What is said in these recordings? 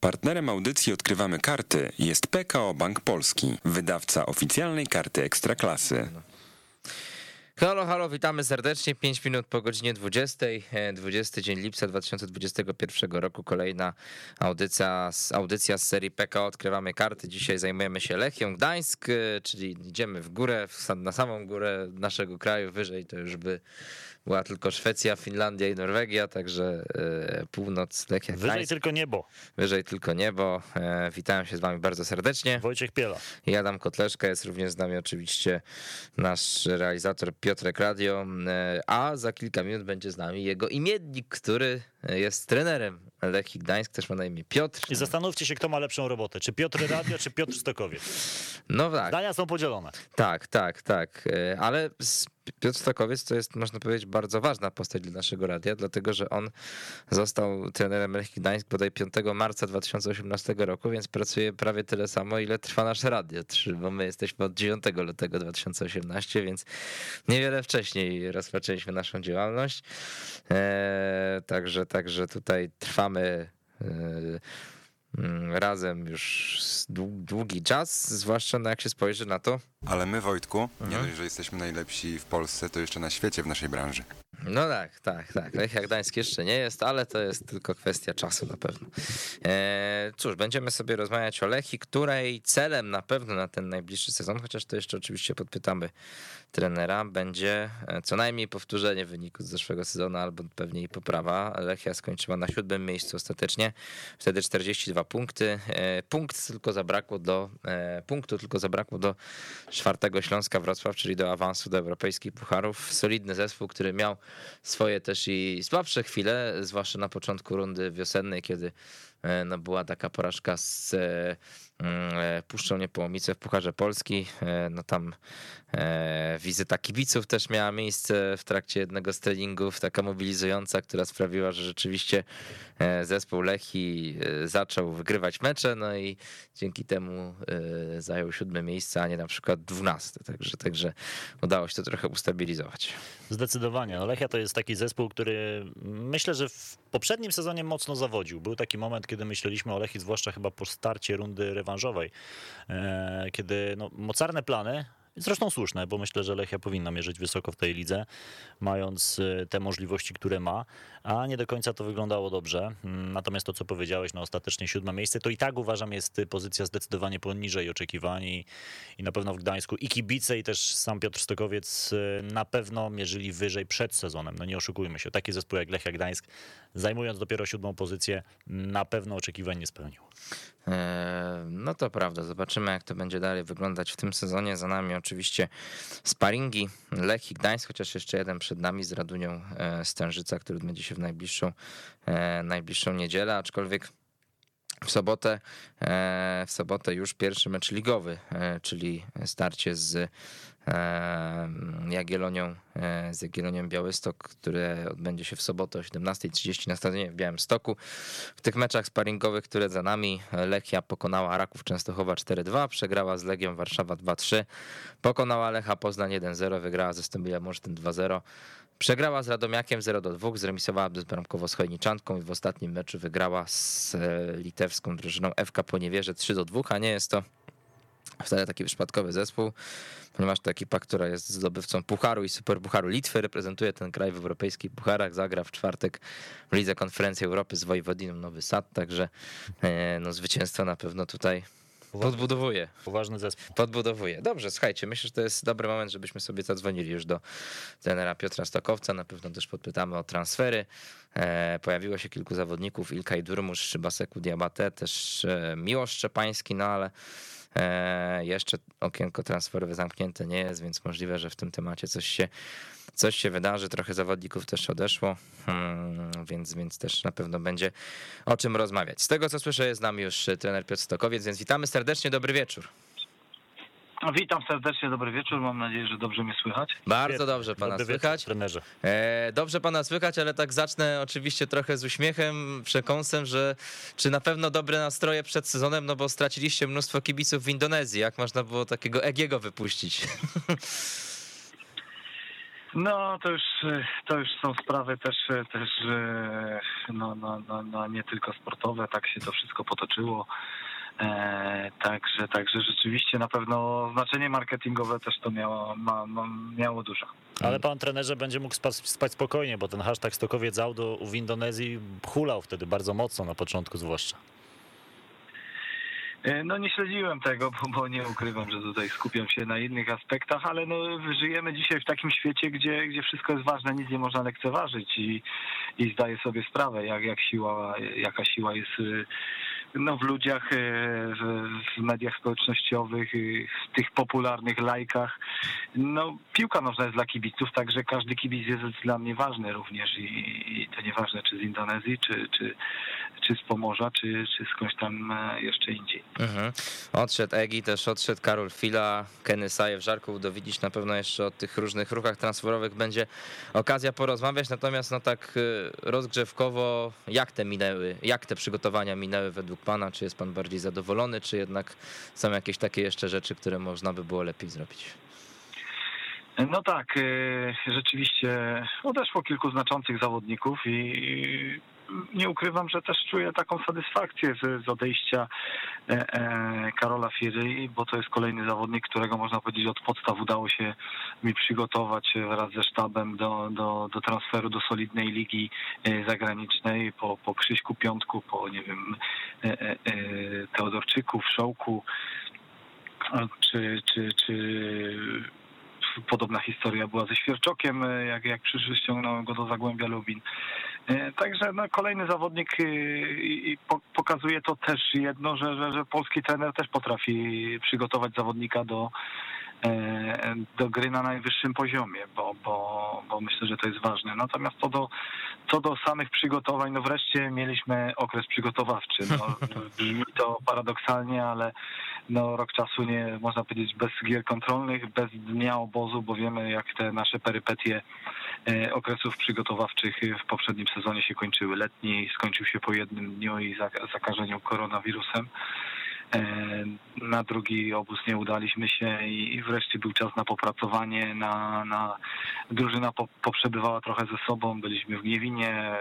Partnerem audycji Odkrywamy Karty jest PKO Bank Polski, wydawca oficjalnej karty Ekstraklasy. Halo, halo, witamy serdecznie. 5 minut po godzinie 20. e, 20 dzień lipca 2021 roku. Kolejna audycja audycja z serii PKO Odkrywamy Karty. Dzisiaj zajmujemy się Lechią Gdańsk, e, czyli idziemy w górę, na samą górę naszego kraju. Wyżej to już by była tylko Szwecja, Finlandia i Norwegia, także e, północ Lechia Wyżej Gdańsk. tylko niebo. Wyżej tylko niebo. E, Witam się z wami bardzo serdecznie. Wojciech Piela. I Adam Kotleszka jest również z nami oczywiście nasz realizator Piotrek Radio, e, a za kilka minut będzie z nami jego imiennik, który jest trenerem Lechii Gdańsk, też ma na imię Piotr. I zastanówcie się, kto ma lepszą robotę. Czy Piotr Radio, czy Piotr Stokowiec. No tak, Zdania są podzielone. tak, tak, tak, E, ale Piotr Stokowiec to jest, można powiedzieć, bardzo ważna postać dla naszego radia, dlatego że on został trenerem Lechii Gdańsk bodaj 5 marca 2018 roku, więc pracuje prawie tyle samo, ile trwa nasze radio, bo my jesteśmy od 9 lutego 2018, więc niewiele wcześniej rozpoczęliśmy naszą działalność. E, także, także tutaj trwamy e, mm, razem już dłu- długi czas, zwłaszcza no jak się spojrzy na to, Ale my, Wojtku, nie Mhm. dość, że jesteśmy najlepsi w Polsce, to jeszcze na świecie w naszej branży. No tak, tak, tak. Lechia Gdańsk jeszcze nie jest, ale to jest tylko kwestia czasu na pewno. E, cóż, będziemy sobie rozmawiać o Lechii, której celem na pewno na ten najbliższy sezon, chociaż to jeszcze oczywiście podpytamy trenera, będzie e, co najmniej powtórzenie wyniku z zeszłego sezonu, albo pewnie i poprawa. Lechia skończyła na siódmym miejscu ostatecznie, wtedy 42 punkty. E, punkt tylko zabrakło do, e, punktu tylko zabrakło do czwartego Śląska Wrocław, czyli do awansu do europejskich pucharów. Solidny zespół, który miał swoje też i słabsze chwile, zwłaszcza na początku rundy wiosennej, kiedy e, no, była taka porażka z e, Puszczą Niepołomice w Pucharze Polski. E, No tam e, wizyta kibiców też miała miejsce w trakcie jednego z treningów, taka mobilizująca, która sprawiła, że rzeczywiście e, zespół Lechi e, zaczął wygrywać mecze, no i dzięki temu e, zajął siódme miejsce, a nie na przykład dwunaste. Także, także udało się to trochę ustabilizować. Zdecydowanie. No Lechia to jest taki zespół, który myślę, że w poprzednim sezonie mocno zawodził. Był taki moment, kiedy myśleliśmy o Lechii, zwłaszcza chyba po starcie rundy rewanżowej, e, kiedy no, mocarne plany, zresztą słuszne, bo myślę, że Lechia powinna mierzyć wysoko w tej lidze, mając e, te możliwości, które ma, a nie do końca to wyglądało dobrze. Mm, Natomiast to, co powiedziałeś, no ostatecznie siódme miejsce, to i tak uważam jest pozycja zdecydowanie poniżej oczekiwań i, i na pewno w Gdańsku i kibice i też sam Piotr Stokowiec e, na pewno mierzyli wyżej przed sezonem. No nie oszukujmy się, taki zespół jak Lechia Gdańsk, zajmując dopiero siódmą pozycję, na pewno oczekiwań nie spełnił. E, No to prawda, zobaczymy jak to będzie dalej wyglądać w tym sezonie. Za nami oczywiście sparingi. Lech i Gdańsk, chociaż jeszcze jeden przed nami z Radunią e, Stężyca, który odbędzie się w najbliższą, e, najbliższą niedzielę, aczkolwiek w sobotę, e, w sobotę już pierwszy mecz ligowy, czyli starcie z Jagiellonią, e, z Jagiellonią Białystok, które odbędzie się w sobotę o 17.30 na stadionie w Białymstoku. W tych meczach sparingowych, które za nami, Lechia pokonała Raków Częstochowa 4-2, przegrała z Legią Warszawa 2-3, pokonała Lecha Poznań 1-0, wygrała ze Stomilem Olsztyn 2-0, Przegrała z Radomiakiem 0-2, zremisowała bezbramkowo z Chojniczanką i w ostatnim meczu wygrała z e, litewską drużyną FK Poniewierze 3-2, a nie jest to wcale taki przypadkowy zespół, ponieważ to ekipa, która jest zdobywcą Pucharu i Superpucharu Litwy, reprezentuje ten kraj w europejskich pucharach, zagra w czwartek w Lidze Konferencji Europy z Wojwodiną Nowy Sad, także e, no, zwycięstwo na pewno tutaj podbudowuje. Poważny zespół. Podbudowuje. Dobrze, słuchajcie, myślę, że to jest dobry moment, żebyśmy sobie zadzwonili już do trenera Piotra Stokowca. Na pewno też podpytamy o transfery. E, pojawiło się kilku zawodników, Ilkay Durmusz, Szybaseku Diabate, też e, Miłosz Szczepański, no ale jeszcze okienko transferowe zamknięte nie jest, więc możliwe, że w tym temacie coś się, coś się wydarzy. Trochę zawodników też odeszło, hmm, więc, więc też na pewno będzie o czym rozmawiać. Z tego co słyszę, jest z nami już trener Piotr Stokowiec, więc witamy serdecznie, dobry wieczór. No, Witam serdecznie, dobry wieczór. Mam nadzieję, że dobrze mnie słychać. Bardzo dobrze pana Dobry wieczór, słychać. trenerze. E, dobrze pana słychać, ale tak zacznę oczywiście trochę z uśmiechem, przekąsem, że czy na pewno dobre nastroje przed sezonem, no bo straciliście mnóstwo kibiców w Indonezji. Jak można było takiego Egiego wypuścić? No to już, to już są sprawy też, też no, no, no, no, nie tylko sportowe, tak się to wszystko potoczyło. E, także, także rzeczywiście na pewno znaczenie marketingowe też to miało, ma, miało dużo. Ale pan trenerze będzie mógł spać, spać spokojnie, bo ten hashtag Stokowiec Auto w Indonezji hulał wtedy bardzo mocno na początku zwłaszcza. E, no nie śledziłem tego, bo, bo, nie ukrywam, że tutaj skupiam się na innych aspektach, ale no, żyjemy dzisiaj w takim świecie, gdzie, gdzie wszystko jest ważne, nic nie można lekceważyć i, i zdaję sobie sprawę, jak, jak siła, jaka siła jest no, w ludziach, e, w, mediach społecznościowych, w tych popularnych lajkach. No, piłka nożna jest dla kibiców, także każdy kibic jest dla mnie ważny również i, i to nieważne czy z Indonezji, czy, czy, czy z Pomorza, czy, czy skądś tam e, jeszcze indziej. Mhm. Odszedł Egi, też odszedł Karol Fila, Kenny Sajew, Żarku Udowidzić, na pewno jeszcze o tych różnych ruchach transferowych będzie okazja porozmawiać, natomiast no tak e, rozgrzewkowo, jak te minęły, jak te przygotowania minęły według pana, czy jest pan bardziej zadowolony, czy jednak są jakieś takie jeszcze rzeczy, które można by było lepiej zrobić? No tak, e, rzeczywiście odeszło kilku znaczących zawodników i nie ukrywam, że też czuję taką satysfakcję z, z odejścia e, e, Karola Firy, bo to jest kolejny zawodnik, którego można powiedzieć od podstaw udało się mi przygotować wraz ze sztabem do, do, do transferu do solidnej ligi e, zagranicznej po, po Krzyśku Piątku, po nie wiem Teodorczyku, Wszołku czy, czy, czy podobna historia była ze Świerczokiem, jak, jak przyszły, ściągnąłem go do Zagłębia Lubin. E, także no, kolejny zawodnik y, pokazuje to też jedno, że, że, że polski trener też potrafi przygotować zawodnika do, e, do gry na najwyższym poziomie, bo, bo, bo myślę, że to jest ważne. Natomiast co do, co do samych przygotowań, no wreszcie mieliśmy okres przygotowawczy. No, brzmi to paradoksalnie, ale no, rok czasu nie można powiedzieć bez gier kontrolnych, bez dnia obozu, bo wiemy jak te nasze perypetie e, okresów przygotowawczych w poprzednim sezonie się kończyły. Letni skończył się po jednym dniu i zakażeniu koronawirusem. E, na drugi obóz nie udaliśmy się i wreszcie był czas na popracowanie, na, na drużyna po, poprzebywała trochę ze sobą, byliśmy w Gniewinie,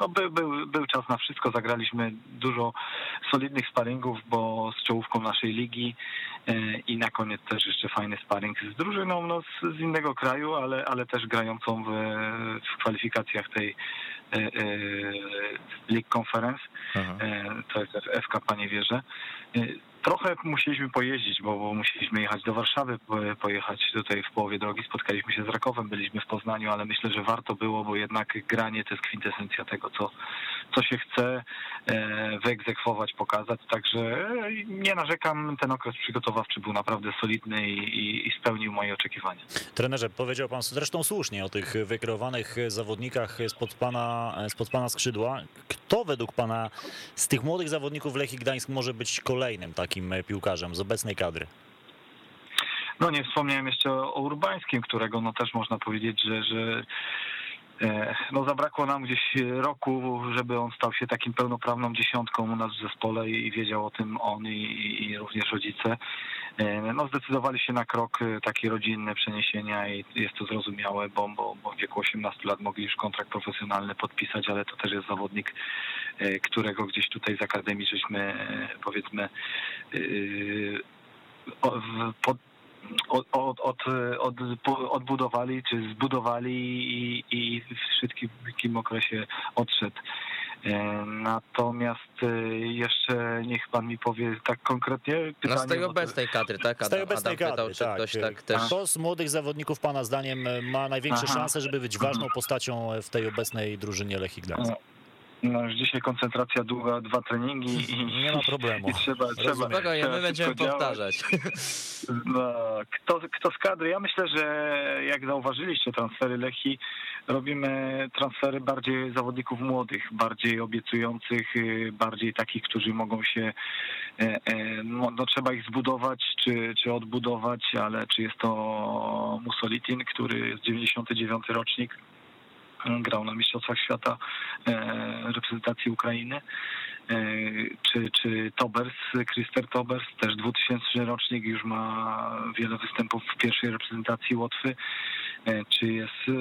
no by, był, był czas na wszystko, zagraliśmy dużo solidnych sparingów, bo z czołówką naszej ligi i na koniec też jeszcze fajny sparring z drużyną no, z, z innego kraju, ale, ale też grającą w, w kwalifikacjach tej e, League Conference, to jest FK Paniewierze. Trochę musieliśmy pojeździć, bo, bo, musieliśmy jechać do Warszawy, pojechać tutaj w połowie drogi. Spotkaliśmy się z Rakowem, byliśmy w Poznaniu, ale myślę, że warto było, bo jednak granie to jest kwintesencja tego, co, co się chce e, wyegzekwować, pokazać. Także e, nie narzekam, ten okres przygotowawczy był naprawdę solidny i, i spełnił moje oczekiwania. Trenerze, powiedział pan zresztą słusznie o tych wykreowanych zawodnikach spod pana, spod pana skrzydła. Kto według pana z tych młodych zawodników Lechii Gdańsk może być kolejnym takim piłkarzem z obecnej kadry? No nie wspomniałem jeszcze o Urbańskim, którego no też można powiedzieć, że, że no zabrakło nam gdzieś roku, żeby on stał się takim pełnoprawną dziesiątką u nas w zespole i wiedział o tym on i, i również rodzice. E, no zdecydowali się na krok e, taki rodzinny przeniesienia i jest to zrozumiałe, bo, bo, bo w wieku 18 lat mogli już kontrakt profesjonalny podpisać, ale to też jest zawodnik, którego gdzieś tutaj z Akademii żeśmy powiedzmy pod, od, od, od, odbudowali czy zbudowali i, i w szybkim okresie odszedł. E, natomiast e, jeszcze niech pan mi powie tak konkretnie pytanie. No z tej obecnej kadry, tak? Adam, z tej obecnej Adam kadry, pytał, tak. Ktoś tak też... Kto z młodych zawodników pana zdaniem ma największe Aha. szanse, żeby być ważną postacią w tej obecnej drużynie Lechii Gdańsk? No już dzisiaj koncentracja długa, dwa treningi i nie ma problemu. I trzeba, trzeba, Spokojnie, my będziemy powtarzać. No, kto, kto z kadry? Ja myślę, że jak zauważyliście transfery Lechi, robimy transfery bardziej zawodników młodych, bardziej obiecujących, bardziej takich, którzy mogą się, e, e, no, no trzeba ich zbudować czy, czy odbudować, ale czy jest to Musolitin, który jest 99 rocznik, grał na Mistrzostwach Świata e, reprezentacji Ukrainy, e, czy, czy Tobers, Christer Tobers, też 2000 rocznik, już ma wiele występów w pierwszej reprezentacji Łotwy. czy jest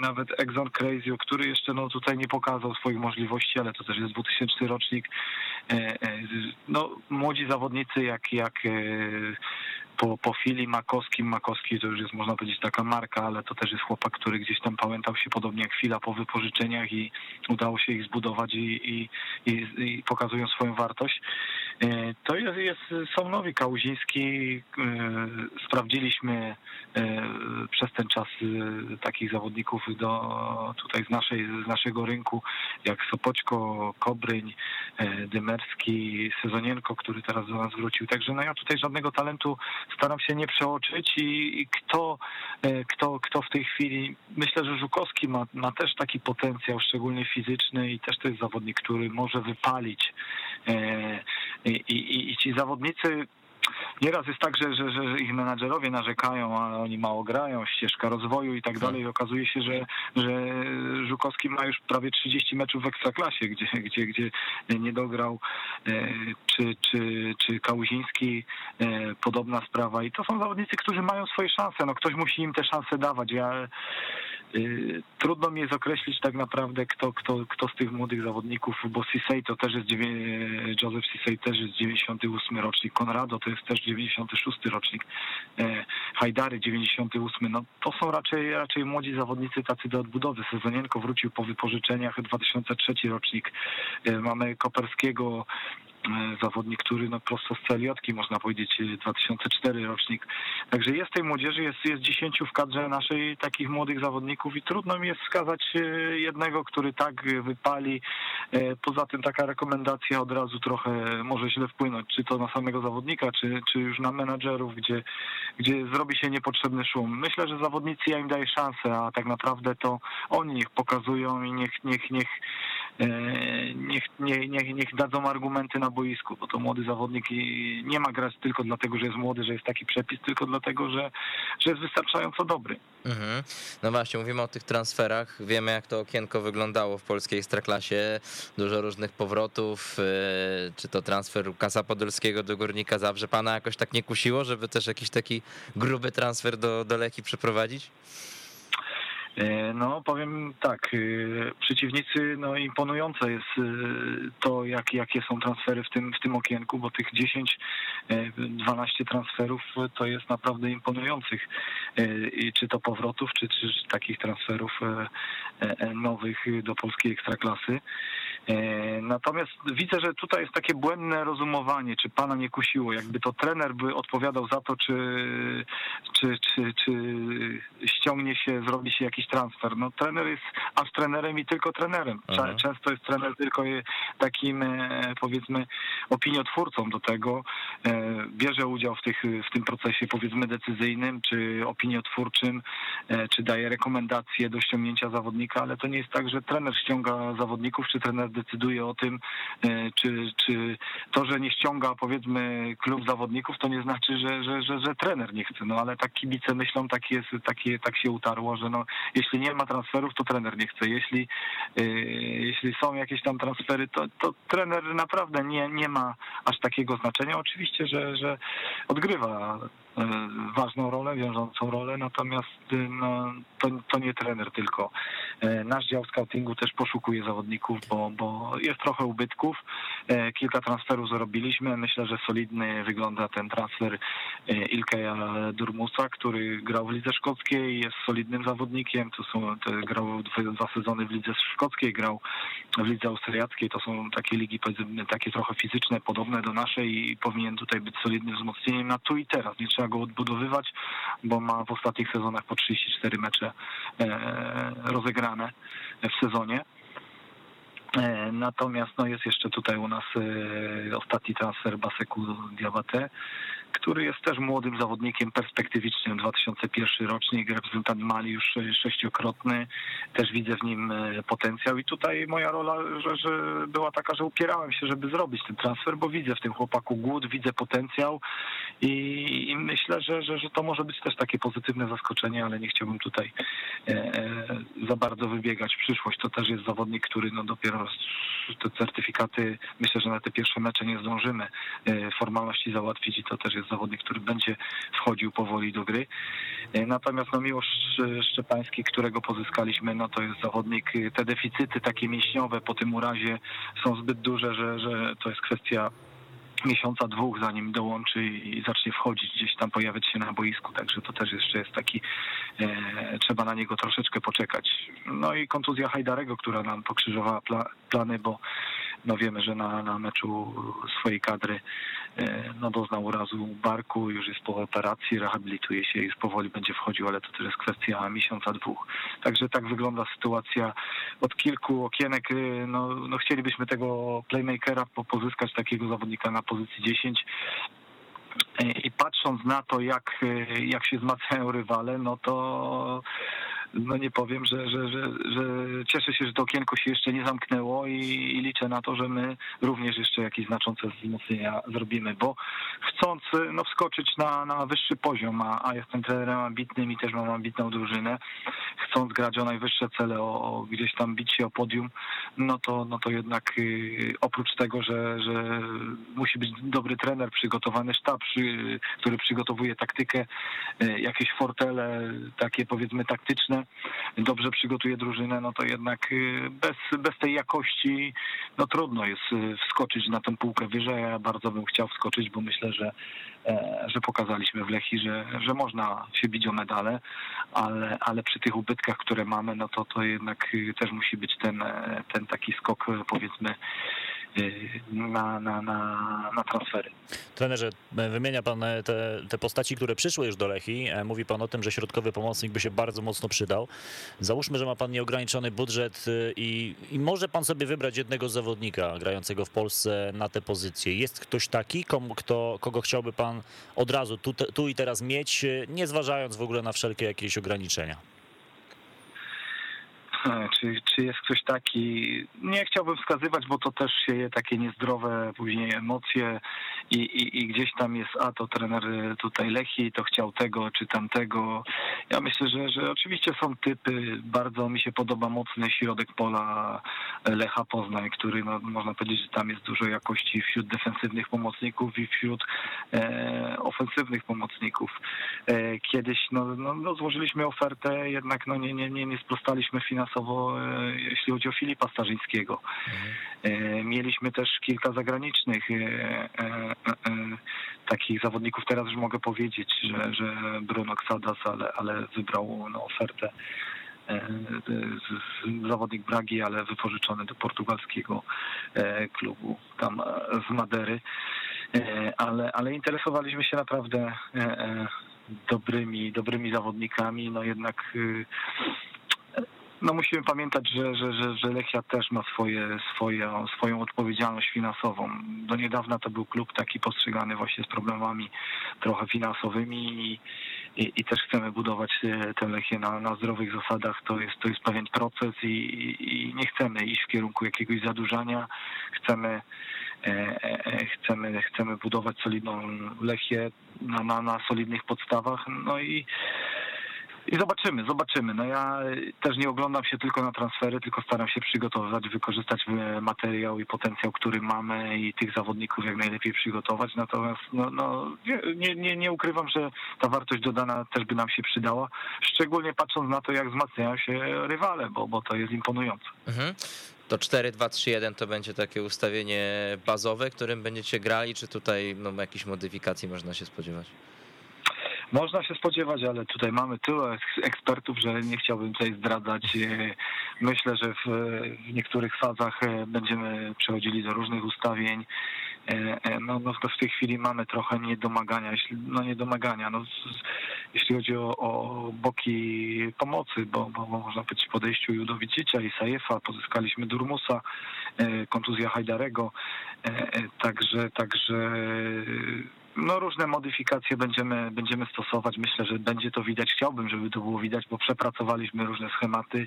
nawet Exxon Crazy, który jeszcze no, tutaj nie pokazał swoich możliwości, ale to też jest 2000 rocznik. No, młodzi zawodnicy jak, jak po, po chwili Makowskim, Makowski to już jest można powiedzieć taka marka, ale to też jest chłopak, który gdzieś tam pamiętał się podobnie jak chwila po wypożyczeniach i udało się ich zbudować i, i, i, i pokazują swoją wartość. E, to jest, jest są nowi Kałuziński. E, sprawdziliśmy e, przez ten czas takich zawodników do tutaj z, naszej, z naszego rynku, jak Sopoćko, Kobryń, Dymerski, Sezonienko, który teraz do nas wrócił. Także no ja tutaj żadnego talentu staram się nie przeoczyć i, i kto, kto, kto w tej chwili, myślę, że Żukowski ma, ma też taki potencjał, szczególnie fizyczny i też to jest zawodnik, który może wypalić i, i, i ci zawodnicy Nieraz jest tak, że, że, że ich menadżerowie narzekają, a oni mało grają, ścieżka rozwoju i tak dalej. I okazuje się, że, że Żukowski ma już prawie 30 meczów w ekstraklasie, gdzie, gdzie, gdzie nie dograł, e, czy, czy, czy Kałuziński, e, podobna sprawa. I to są zawodnicy, którzy mają swoje szanse. No ktoś musi im te szanse dawać. Ja Y, trudno mi jest określić tak naprawdę, kto, kto, kto z tych młodych zawodników, bo Sisei to też jest, Joseph Sisei też jest 98 rocznik, Konrado to jest też 96 rocznik, e, Hajdary 98, no to są raczej, raczej młodzi zawodnicy tacy do odbudowy. Sezonienko wrócił po wypożyczeniach, 2003 rocznik, e, mamy Koperskiego, zawodnik, który no prosto z celiotki, można powiedzieć, 2004 e, rocznik. Także jest tej młodzieży, jest, jest 10 w kadrze naszej takich młodych zawodników i trudno mi jest wskazać e, jednego, który tak wypali. Poza tym taka rekomendacja od razu trochę może źle wpłynąć, czy to na samego zawodnika, czy, czy już na menadżerów, gdzie, gdzie zrobi się niepotrzebny szum. Myślę, że zawodnicy ja im daję szansę, a tak naprawdę to oni niech pokazują i niech, niech, niech E, niech, nie, niech, niech dadzą argumenty na boisku, bo to młody zawodnik nie ma grać tylko dlatego, że jest młody, że jest taki przepis, tylko dlatego, że, że jest wystarczająco dobry. Mhm. No właśnie, mówimy o tych transferach. Wiemy, jak to okienko wyglądało w polskiej ekstraklasie. Dużo różnych powrotów. E, czy to transfer Kasa Podolskiego do Górnika Zabrze pana jakoś tak nie kusiło, żeby też jakiś taki gruby transfer do, do Leki przeprowadzić? E, no, powiem tak, e, przeciwnicy, no imponujące jest e, to, jak, jakie są transfery w tym, w tym okienku, bo tych 10-12 transferów to jest naprawdę imponujących. Czy to powrotów, czy, czy takich transferów nowych do polskiej ekstraklasy. E, natomiast widzę, że tutaj jest takie błędne rozumowanie, czy pana nie kusiło. Jakby to trener by odpowiadał za to, czy, czy, czy, czy ściągnie się, zrobi się jakiś transfer. No trener jest aż trenerem i tylko trenerem. Mhm. Często jest trener tylko takim e, powiedzmy opiniotwórcą do tego. E, bierze udział w, tych, w tym procesie powiedzmy decyzyjnym, czy opiniotwórczym, czy daje rekomendacje do ściągnięcia zawodnika, ale to nie jest tak, że trener ściąga zawodników, czy trener decyduje o tym, e, czy, czy to, że nie ściąga powiedzmy klub zawodników, to nie znaczy, że, że, że, że trener nie chce. No ale tak kibice myślą, tak jest, takie, tak się utarło, że no, jeśli nie ma transferów, to trener nie chce. Jeśli, e, jeśli są jakieś tam transfery, to, to trener naprawdę nie, nie ma aż takiego znaczenia. Oczywiście, że, że odgrywa ważną rolę, wiążącą rolę, natomiast no, to, to nie trener tylko. Nasz dział scoutingu też poszukuje zawodników, bo, bo jest trochę ubytków. E, kilka transferów zrobiliśmy. Myślę, że solidny wygląda ten transfer e, Ilkeja Durmusa, który grał w lidze szkockiej, jest solidnym zawodnikiem. To są, to grał dwa sezony w lidze szkockiej, grał w lidze austriackiej. To są takie ligi takie trochę fizyczne, podobne do naszej i powinien tutaj być solidnym wzmocnieniem na tu i teraz. Nie trzeba go odbudowywać, bo ma w ostatnich sezonach po 34 mecze e, rozegrane w sezonie. E, natomiast no, jest jeszcze tutaj u nas e, ostatni transfer Baseku Diabate, który jest też młodym zawodnikiem perspektywicznym, 2001 rocznik, reprezentant Mali już sześciokrotny, też widzę w nim e, potencjał. I tutaj moja rola, że, że była taka, że upierałem się, żeby zrobić ten transfer, bo widzę w tym chłopaku głód, widzę potencjał. I, i myślę, że, że, że to może być też takie pozytywne zaskoczenie, ale nie chciałbym tutaj e, e za bardzo wybiegać w przyszłość. To też jest zawodnik, który no dopiero te certyfikaty, myślę, że na te pierwsze mecze nie zdążymy formalności załatwić i to też jest zawodnik, który będzie wchodził powoli do gry. Natomiast no Miłosz Szczepański, którego pozyskaliśmy, no to jest zawodnik, te deficyty takie mięśniowe po tym urazie są zbyt duże, że, że to jest kwestia miesiąca, dwóch, zanim dołączy i zacznie wchodzić gdzieś tam, pojawiać się na boisku, także to też jeszcze jest taki, e, trzeba na niego troszeczkę poczekać. No i kontuzja Hajdarego, która nam pokrzyżowała pla, plany, bo no wiemy, że na, na meczu swojej kadry e, no doznał urazu barku, już jest po operacji, rehabilituje się i już powoli będzie wchodził, ale to też jest kwestia miesiąca, dwóch. Także tak wygląda sytuacja od kilku okienek. E, no, no chcielibyśmy tego playmakera pozyskać, takiego zawodnika na pozycji 10 e, i patrząc na to, jak, jak się wzmacniają rywale, no to no nie powiem, że, że, że, że cieszę się, że to okienko się jeszcze nie zamknęło i, i liczę na to, że my również jeszcze jakieś znaczące wzmocnienia zrobimy, bo chcąc no, wskoczyć na, na wyższy poziom, a, a jestem trenerem ambitnym i też mam ambitną drużynę, chcąc grać o najwyższe cele, o, o gdzieś tam bić się o podium, no to, no to jednak y, oprócz tego, że, że musi być dobry trener, przygotowany sztab, przy, który przygotowuje taktykę, y, jakieś fortele takie powiedzmy taktyczne, dobrze przygotuje drużynę, no to jednak y, bez, bez tej jakości no trudno jest y, wskoczyć na tę półkę wyżej. Ja bardzo bym chciał wskoczyć, bo myślę, że, e, że pokazaliśmy w Lechi, że, że można się bić o medale, ale, ale przy tych ubytkach, które mamy, no to, to jednak y, też musi być ten, e, ten taki skok powiedzmy Y, na, na, na, na transfery. Trenerze, wymienia pan e, te, te postaci, które przyszły już do Lechi. E, mówi pan o tym, że środkowy pomocnik by się bardzo mocno przydał. Załóżmy, że ma pan nieograniczony budżet y, i, i może pan sobie wybrać jednego zawodnika grającego w Polsce na tę pozycję. Jest ktoś taki, komu, kto, kogo chciałby pan od razu tu, tu i teraz mieć, y, nie zważając w ogóle na wszelkie jakieś ograniczenia? Czy, czy jest ktoś taki? Nie chciałbym wskazywać, bo to też sieje takie niezdrowe później emocje i, i, i gdzieś tam jest, a to trener tutaj Lechi, to chciał tego czy tamtego. Ja myślę, że, że oczywiście są typy, bardzo mi się podoba mocny środek pola Lecha Poznań, który no, można powiedzieć, że tam jest dużo jakości wśród defensywnych pomocników i wśród e, ofensywnych pomocników. E, kiedyś no, no, no, złożyliśmy ofertę, jednak no, nie, nie, nie, nie sprostaliśmy finansowo finansowo, e, jeśli chodzi o Filipa Starzyńskiego. Mhm. Mieliśmy też kilka zagranicznych e, takich zawodników, teraz już mogę powiedzieć, że, że Bruno Xadas, ale, ale wybrał no, ofertę zawodnik Bragi, ale wypożyczony do portugalskiego klubu tam z Madery. Ale, ale interesowaliśmy się naprawdę dobrymi, dobrymi zawodnikami. No jednak no musimy pamiętać, że, że, że, że Lechia też ma swoje, swoje, swoją odpowiedzialność finansową. Do niedawna to był klub taki postrzegany właśnie z problemami trochę finansowymi i, i, i też chcemy budować e, tę Lechię na, na zdrowych zasadach. To jest, to jest pewien proces i, i nie chcemy iść w kierunku jakiegoś zadłużania. Chcemy e, e, chcemy, chcemy budować solidną Lechię na, na, na solidnych podstawach. No i i zobaczymy, zobaczymy. No ja też nie oglądam się tylko na transfery, tylko staram się przygotowywać, wykorzystać materiał i potencjał, który mamy i tych zawodników jak najlepiej przygotować. Natomiast no, no, nie, nie, nie ukrywam, że ta wartość dodana też by nam się przydała, szczególnie patrząc na to, jak wzmacniają się rywale, bo, bo to jest imponujące. Mhm. To 4-2-3-1 to będzie takie ustawienie bazowe, którym będziecie grali, czy tutaj no, jakichś modyfikacji można się spodziewać? Można się spodziewać, ale tutaj mamy tyle ekspertów, że nie chciałbym tutaj zdradzać. E, myślę, że w, niektórych fazach e, będziemy przechodzili do różnych ustawień. E, no, no w tej chwili mamy trochę niedomagania, no niedomagania, no, jeśli chodzi o, o boki pomocy, bo, bo, można powiedzieć w podejściu Judowicicia i Sajefa, pozyskaliśmy Durmusa, kontuzja Hajdarego, także, także no różne modyfikacje będziemy, będziemy stosować. Myślę, że będzie to widać. Chciałbym, żeby to było widać, bo przepracowaliśmy różne schematy.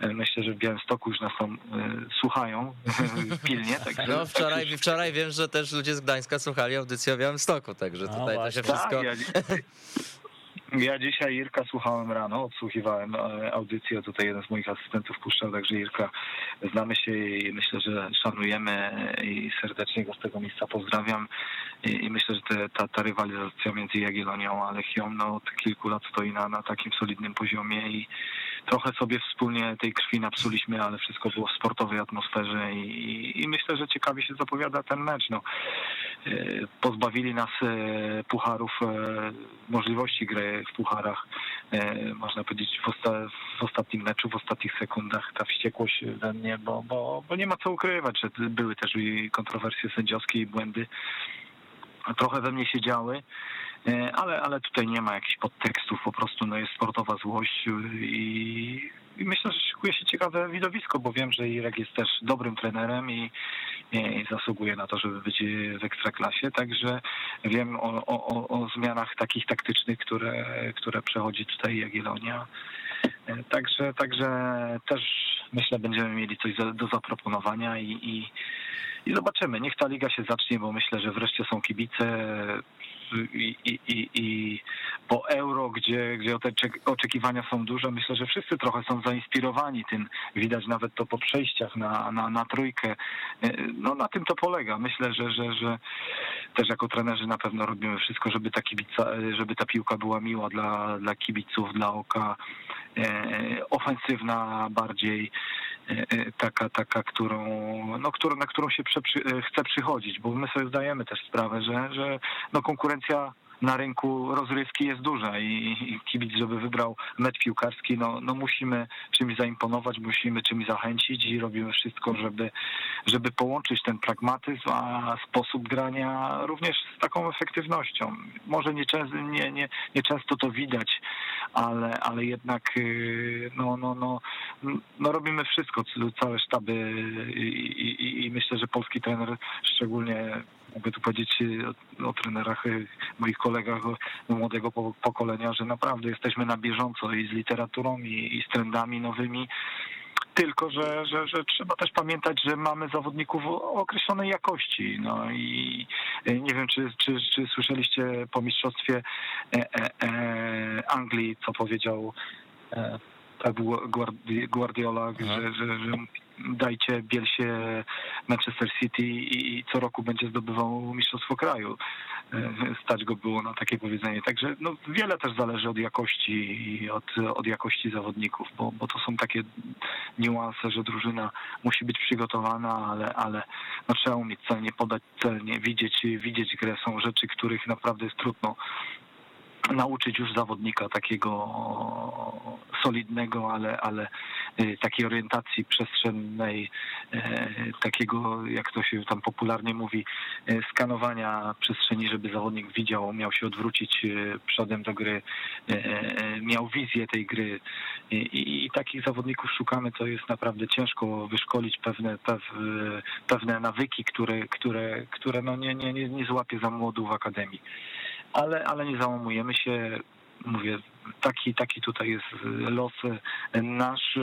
E, myślę, że w Białymstoku już nas tam y, słuchają pilnie. Także, no wczoraj, tak wczoraj wiem, że też ludzie z Gdańska słuchali audycji o Białymstoku, także tutaj no to się wszystko... Tak, ja, Ja dzisiaj Irka słuchałem rano, odsłuchiwałem e, audycję, tutaj jeden z moich asystentów puszczał, także Irka znamy się i myślę, że szanujemy i serdecznie go z tego miejsca pozdrawiam. I, i myślę, że te, ta, ta rywalizacja między Jagiellonią a Lechią no, od kilku lat stoi na, na takim solidnym poziomie i trochę sobie wspólnie tej krwi napsuliśmy, ale wszystko było w sportowej atmosferze i, i myślę, że ciekawie się zapowiada ten mecz. No, e, pozbawili nas e, pucharów, e, możliwości gry w pucharach, można powiedzieć w, osta w ostatnim meczu, w ostatnich sekundach ta wściekłość we mnie, bo, bo, bo nie ma co ukrywać, że były też i kontrowersje sędziowskie i błędy. Trochę we mnie się działy. E, ale, ale tutaj nie ma jakichś podtekstów, po prostu no jest sportowa złość i, i myślę, że szykuje się ciekawe widowisko, bo wiem, że Irek jest też dobrym trenerem i, i zasługuje na to, żeby być w ekstraklasie, także wiem o, o, o zmianach takich taktycznych, które, które przechodzi tutaj Jagiellonia. Także, także też myślę, będziemy mieli coś do zaproponowania i, i, i zobaczymy. Niech ta liga się zacznie, bo myślę, że wreszcie są kibice i, i, i po euro, gdzie, gdzie te oczekiwania są duże, myślę, że wszyscy trochę są zainspirowani tym. Widać nawet to po przejściach na, na, na trójkę. No na tym to polega. Myślę, że, że, że też jako trenerzy na pewno robimy wszystko, żeby ta, kibica, żeby ta piłka była miła dla, dla kibiców, dla oka, e, ofensywna bardziej. E, e, taka, taka, którą, no, którą, na którą się prze, e, chce przychodzić, bo my sobie zdajemy też sprawę, że, że no, konkurencja na rynku rozrywki jest duża i, kibic, żeby wybrał mecz piłkarski, no, no musimy czymś zaimponować, musimy czymś zachęcić i robimy wszystko, żeby, żeby połączyć ten pragmatyzm, a sposób grania również z taką efektywnością. Może nie, nie, nie, nie często to widać, ale, ale jednak y, no, no, no, no robimy wszystko, całe sztaby i, i, i myślę, że polski trener szczególnie mogę tu powiedzieć o, o trenerach, y, moich kolegach młodego pokolenia, że naprawdę jesteśmy na bieżąco i z literaturą, i, i z trendami nowymi. Tylko, że, że, że trzeba też pamiętać, że mamy zawodników o określonej jakości. No i y, nie wiem, czy, czy, czy słyszeliście po mistrzostwie e, e, e, Anglii, co powiedział tak Guardiola, że, że, że dajcie Bielsie Manchester City i co roku będzie zdobywał mistrzostwo kraju. E, stać go było na takie powiedzenie. Także no, wiele też zależy od jakości i od, od jakości zawodników, bo, bo to są takie niuanse, że drużyna musi być przygotowana, ale, ale no, trzeba umieć celnie podać, celnie widzieć, widzieć grę. Są rzeczy, których naprawdę jest trudno nauczyć już zawodnika takiego solidnego, ale, ale y, takiej orientacji przestrzennej, y, takiego, jak to się tam popularnie mówi, y, skanowania przestrzeni, żeby zawodnik widział, miał się odwrócić przodem do gry, miał wizję tej gry. I, i takich zawodników szukamy, to jest naprawdę ciężko wyszkolić pewne, pewne nawyki, które, które, które no nie, nie, nie, złapie za młodu w akademii ale, ale nie załamujemy się. Mówię, taki, taki tutaj jest los nasz,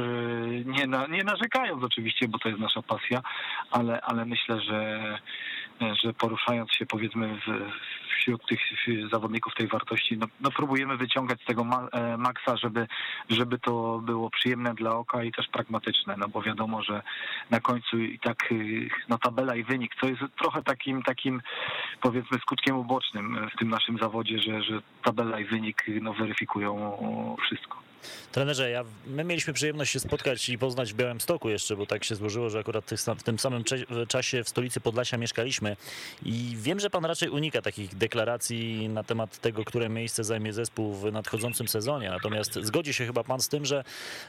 nie, na, nie narzekając oczywiście, bo to jest nasza pasja, ale, ale myślę, że że poruszając się powiedzmy wśród tych zawodników tej wartości, no, no próbujemy wyciągać z tego e, maksa, żeby, żeby to było przyjemne dla oka i też pragmatyczne, no bo wiadomo, że na końcu i tak y, no tabela i wynik, co jest trochę takim takim powiedzmy skutkiem ubocznym w tym naszym zawodzie, że, że tabela i wynik no, weryfikują wszystko. Trenerze, ja, my mieliśmy przyjemność się spotkać i poznać w Białymstoku jeszcze, bo tak się złożyło, że akurat w tym samym czasie w stolicy Podlasia mieszkaliśmy i wiem, że pan raczej unika takich deklaracji na temat tego, które miejsce zajmie zespół w nadchodzącym sezonie, natomiast zgodzi się chyba pan z tym, że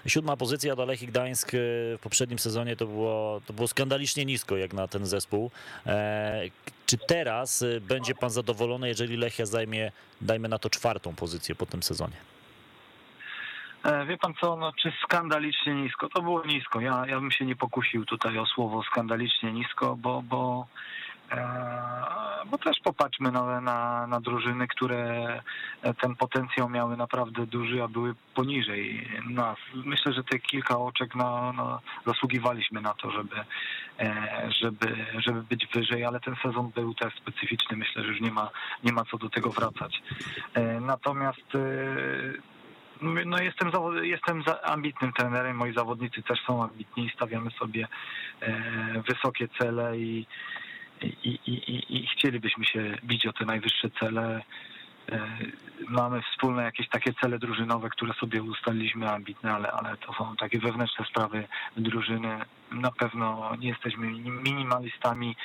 siódma pozycja dla Lechii Gdańsk e, w poprzednim sezonie to było, to było skandalicznie nisko jak na ten zespół. E, czy teraz e, będzie pan zadowolony, jeżeli Lechia zajmie, dajmy na to czwartą pozycję po tym sezonie? E, wie pan co, no czy skandalicznie nisko? To było nisko. Ja, ja bym się nie pokusił tutaj o słowo skandalicznie nisko, bo, bo e, bo też popatrzmy na, na, na drużyny, które ten potencjał miały naprawdę duży, a były poniżej nas. Myślę, że te kilka oczek na, na zasługiwaliśmy na to, żeby, e, żeby, żeby być wyżej, ale ten sezon był też specyficzny. Myślę, że już nie ma, nie ma co do tego wracać. E, natomiast no jestem, jestem ambitnym trenerem, moi zawodnicy też są ambitni, stawiamy sobie wysokie cele i i, i, i chcielibyśmy się bić o te najwyższe cele. E, mamy wspólne jakieś takie cele drużynowe, które sobie ustaliliśmy ambitne, ale, ale to są takie wewnętrzne sprawy drużyny. Na pewno nie jesteśmy minimalistami.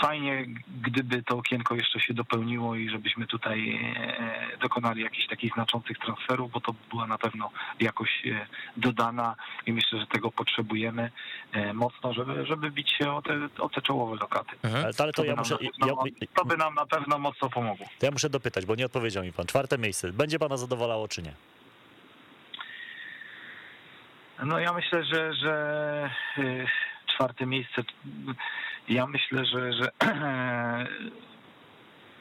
Fajnie, gdyby to okienko jeszcze się dopełniło i żebyśmy tutaj e, dokonali jakichś takich znaczących transferów, bo to była na pewno jakoś e, dodana i myślę, że tego potrzebujemy mocno, żeby, żeby bić się o te, o te czołowe lokaty. Mhm. Ale to, to ja muszę, ja, to by nam na pewno mocno pomogło. To ja muszę dopytać, bo nie odpowiedział mi pan. Czwarte miejsce. Będzie pana zadowalało czy nie? No ja myślę, że, że y, czwarte miejsce. Ja myślę, że, że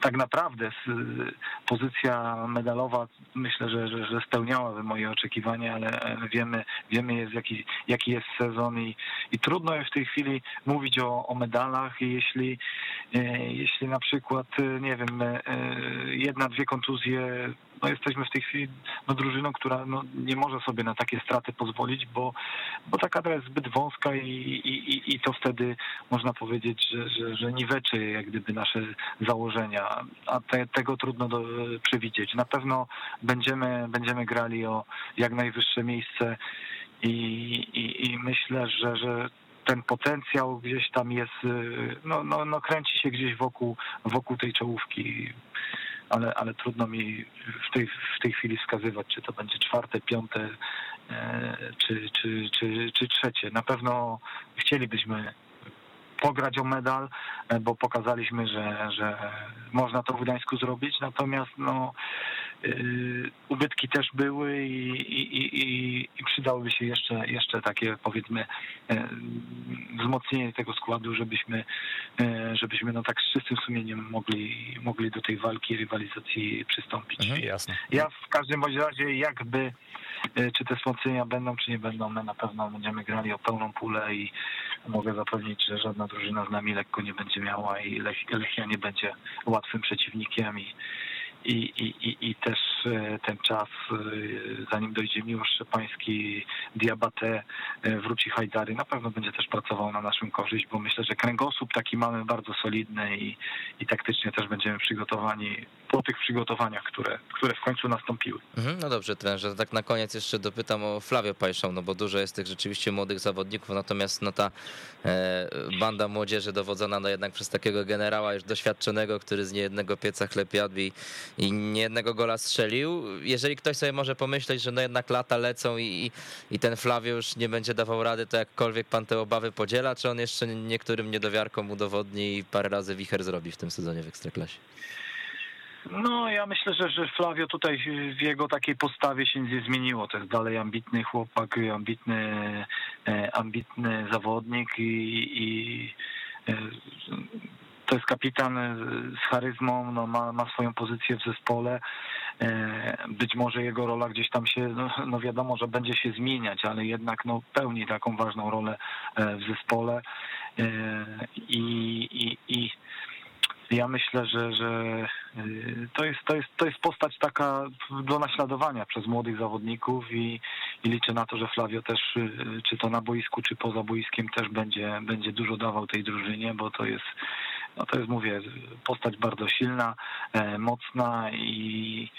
tak naprawdę pozycja medalowa myślę, że, że, że spełniałaby moje oczekiwania, ale wiemy, wiemy jest jaki, jaki jest sezon i, i trudno jest w tej chwili mówić o, o medalach. I jeśli, e, jeśli na przykład, e, nie wiem, e, jedna, dwie kontuzje no jesteśmy w tej chwili no, drużyną, która no, nie może sobie na takie straty pozwolić, bo, bo ta kadra jest zbyt wąska i, i, i to wtedy można powiedzieć, że, że, że niweczy jak gdyby nasze założenia, a te, tego trudno do, przewidzieć. Na pewno będziemy, będziemy grali o jak najwyższe miejsce i, i, i myślę, że, że ten potencjał gdzieś tam jest, no, no, no kręci się gdzieś wokół, wokół tej czołówki ale, ale trudno mi w tej, w tej chwili wskazywać, czy to będzie czwarte, piąte, e, czy, czy, czy, czy trzecie. Na pewno chcielibyśmy pograć o medal, e, bo pokazaliśmy, że, że można to w Gdańsku zrobić, natomiast no, ubytki też były i, i, i, i, przydałyby się jeszcze, jeszcze takie powiedzmy yy, wzmocnienie tego składu, żebyśmy, yy, żebyśmy no tak z czystym sumieniem mogli, mogli do tej walki, rywalizacji przystąpić. Mhm, jasne. Ja w każdym bądź razie jakby czy te wzmocnienia będą, czy nie będą, my na pewno będziemy grali o pełną pulę i mogę zapewnić, że żadna drużyna z nami lekko nie będzie miała i Lech, Lechia nie będzie łatwym przeciwnikiem i, i, i, i też e, ten czas, e, zanim dojdzie Miłosz Szczepański, Diabate, e, wróci Hajdary, na pewno będzie też pracował na naszą korzyść, bo myślę, że kręgosłup taki mamy bardzo solidny i, i taktycznie też będziemy przygotowani po tych przygotowaniach, które, które w końcu nastąpiły. Mhm, no dobrze, trenerze, tak na koniec jeszcze dopytam o Flavio Pajszą, no bo dużo jest tych rzeczywiście młodych zawodników, natomiast no ta e, banda młodzieży dowodzona no jednak przez takiego generała już doświadczonego, który z niejednego pieca chleb jadł i, i niejednego gola strzelił. Jeżeli ktoś sobie może pomyśleć, że no jednak lata lecą i, i ten Flavio już nie będzie dawał rady, to jakkolwiek pan te obawy podziela, czy on jeszcze niektórym niedowiarkom udowodni i parę razy wicher zrobi w tym sezonie w Ekstraklasie? No, ja myślę, że, że Flavio tutaj w jego takiej postawie się nie zmieniło. To jest dalej ambitny chłopak, ambitny, e, ambitny zawodnik i, i e, to jest kapitan z charyzmą, no, ma, ma swoją pozycję w zespole. E, być może jego rola gdzieś tam się, no, no wiadomo, że będzie się zmieniać, ale jednak no, pełni taką ważną rolę w zespole. I, i, i ja myślę, że, że to, jest, to, jest, to jest postać taka do naśladowania przez młodych zawodników i, i liczę na to, że Flavio też, czy to na boisku, czy poza boiskiem też będzie, będzie dużo dawał tej drużynie, bo to jest, no to jest, mówię, postać bardzo silna, e, mocna i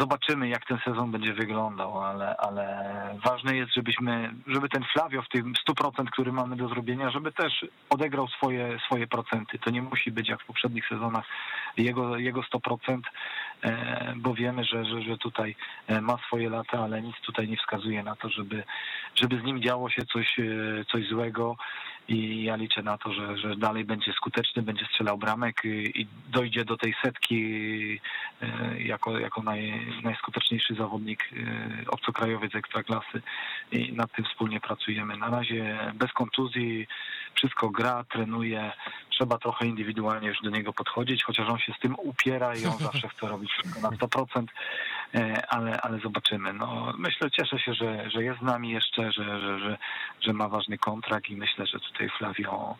Zobaczymy, jak ten sezon będzie wyglądał, ale, ale ważne jest, żebyśmy, żeby ten Flavio w tym 100%, który mamy do zrobienia, żeby też odegrał swoje, swoje procenty. To nie musi być jak w poprzednich sezonach jego, jego 100%, e, bo wiemy, że, że, że tutaj e, ma swoje lata, ale nic tutaj nie wskazuje na to, żeby, żeby z nim działo się coś, coś złego i ja liczę na to, że, że dalej będzie skuteczny, będzie strzelał bramek i, dojdzie do tej setki e, jako, jako naj, najskuteczniejszy zawodnik e, obcokrajowiec ekstraklasy. I nad tym wspólnie pracujemy. Na razie bez kontuzji, wszystko gra, trenuje, trzeba trochę indywidualnie już do niego podchodzić, chociaż on się z tym upiera i on zawsze chce robić wszystko na 100%, e, ale, ale zobaczymy. No, myślę, cieszę się, że, że jest z nami jeszcze, że, że, że, że ma ważny kontrakt i myślę, że tutaj Flavio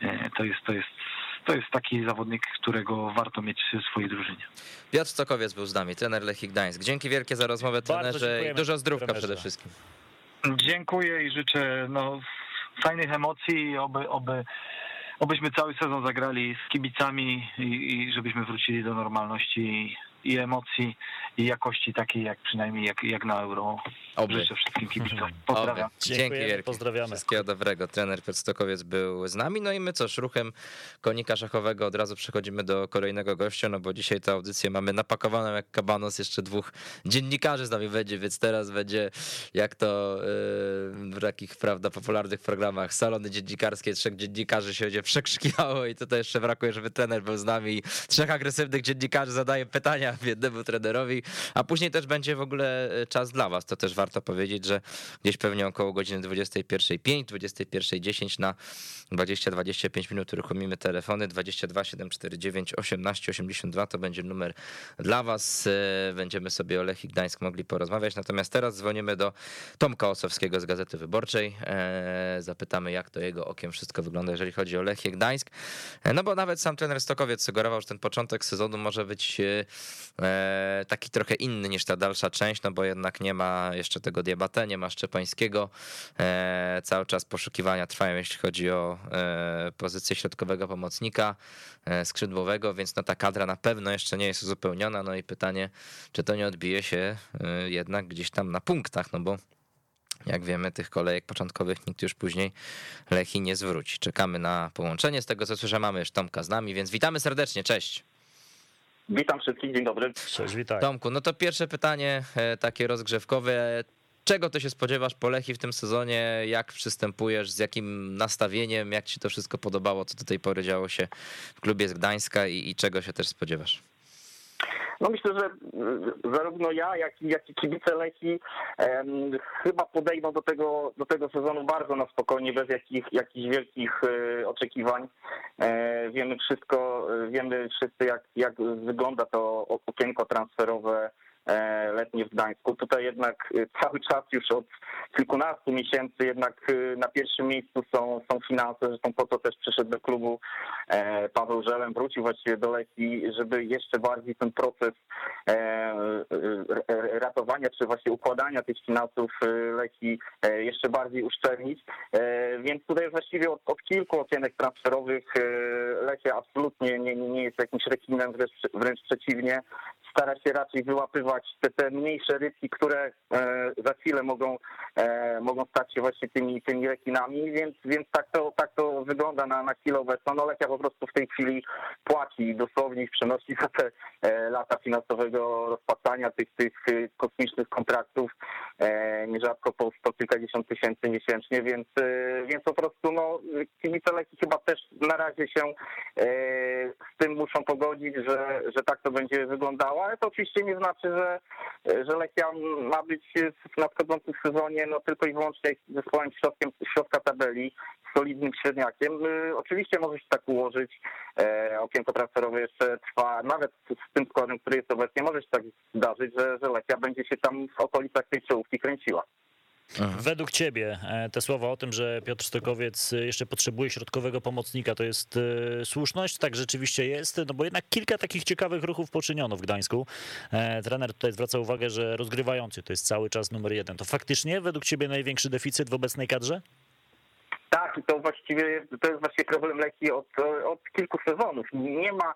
e, to jest, to jest to jest taki zawodnik, którego warto mieć w swojej drużynie. Piotr Stokowiec był z nami, trener Lechii Gdańsk. Dzięki wielkie za rozmowę, trenerze, i dużo zdrówka trenerze. przede wszystkim. Dziękuję i życzę no, fajnych emocji i oby, oby, obyśmy cały sezon zagrali z kibicami i, i żebyśmy wrócili do normalności i emocji i jakości takiej jak przynajmniej jak, jak na Euro. Oby. Życzę wszystkim kibicom. Pozdrawiam. Oby. Dzięki wielkie. pozdrawiamy. Wszystkiego dobrego. Trener Piotr Stokowiec był z nami. No i my cóż, ruchem konika szachowego od razu przechodzimy do kolejnego gościa, no bo dzisiaj tę audycję mamy napakowaną jak kabanos. Jeszcze dwóch dziennikarzy z nami będzie, więc teraz będzie jak to yy, w takich, prawda, popularnych programach salony dziennikarskie, trzech dziennikarzy się będzie przekrzykiwało i tutaj jeszcze brakuje, żeby trener był z nami. Trzech agresywnych dziennikarzy zadaje pytania jednemu trenerowi, a później też będzie w ogóle e, czas dla was. To też warto powiedzieć, że gdzieś pewnie około godziny 21.05, 21.10 na 20-25 minut uruchomimy telefony 22 749 18 82 to będzie numer dla was. E, Będziemy sobie o Lechii Gdańsk mogli porozmawiać. Natomiast teraz dzwonimy do Tomka Osowskiego z Gazety Wyborczej. E, Zapytamy, jak to jego okiem wszystko wygląda, jeżeli chodzi o Lechię Gdańsk. E, No bo nawet sam trener Stokowiec sugerował, że ten początek sezonu może być taki trochę inny niż ta dalsza część, no bo jednak nie ma jeszcze tego Diabate, nie ma Szczepańskiego. E, Cały czas poszukiwania trwają, jeśli chodzi o e, pozycję środkowego pomocnika e, skrzydłowego, więc no ta kadra na pewno jeszcze nie jest uzupełniona. No i pytanie, czy to nie odbije się jednak gdzieś tam na punktach, no bo jak wiemy, tych kolejek początkowych nikt już później Lechi nie zwróci. Czekamy na połączenie. Z tego co słyszę, mamy już Tomka z nami, więc witamy serdecznie. Cześć. Witam wszystkich, dzień dobry. Cześć, witaj. Tomku, no to pierwsze pytanie, e, takie rozgrzewkowe. Czego ty się spodziewasz po Lechi w tym sezonie? Jak przystępujesz? Z jakim nastawieniem? Jak ci to wszystko podobało? Co do tej pory działo się w klubie z Gdańska i, i czego się też spodziewasz? No myślę, że y, zarówno ja, jak i, jak i kibice Lechi em, chyba podejdą do tego, do tego sezonu bardzo na spokojnie, bez jakich, jakichś wielkich y, oczekiwań. E, wiemy wszystko, wiemy wszyscy jak, jak wygląda to okienko transferowe e, letnie w Gdańsku. Tutaj jednak y, cały czas już od kilkunastu miesięcy jednak y, na pierwszym miejscu są, są finanse, zresztą po to też przyszedł do klubu e, Paweł Żelem, wrócił właściwie do Lechii, żeby jeszcze bardziej ten proces e, e, ratowania, czy właśnie układania tych finansów e, Lechii e, jeszcze bardziej uszczelnić. E, Więc tutaj właściwie od, od kilku okienek transferowych e, Lechia absolutnie nie, nie jest jakimś rekinem, wręcz, wręcz przeciwnie. Stara się raczej wyłapywać te, te mniejsze rybki, które e, za chwilę mogą, e, mogą stać się właśnie tymi, tymi rekinami, więc, więc tak, to, tak to wygląda na, na chwilę obecną. No Lechia po prostu w tej chwili płaci dosłownie ich przenosi za te e, lata finansowego rozpłacania tych, tych kosmicznych kontraktów, nierzadko po kilkadziesiąt tysięcy miesięcznie, więc, więc po prostu no, kibice Lechii chyba też na razie się z tym muszą pogodzić, że, że tak to będzie wyglądało, ale to oczywiście nie znaczy, że, że Lechia ma być w nadchodzącym sezonie no, tylko i wyłącznie zespołem środkiem, środka tabeli, solidnym średniakiem. Y, Oczywiście może się tak ułożyć, e, okienko transferowe jeszcze trwa, nawet z tym składem, który jest obecnie, może się tak zdarzyć, że, że Lechia będzie się tam w okolicach tej czołówki kręciła. Według ciebie e, te słowa o tym, że Piotr Stokowiec e, jeszcze potrzebuje środkowego pomocnika, to jest e, słuszność? Tak rzeczywiście jest, no bo jednak kilka takich ciekawych ruchów poczyniono w Gdańsku. Trener tutaj zwraca uwagę, że rozgrywający to jest cały czas numer jeden. To faktycznie według ciebie największy deficyt w obecnej kadrze? Tak, i to właściwie to jest właśnie problem Lechii od, od kilku sezonów. Nie ma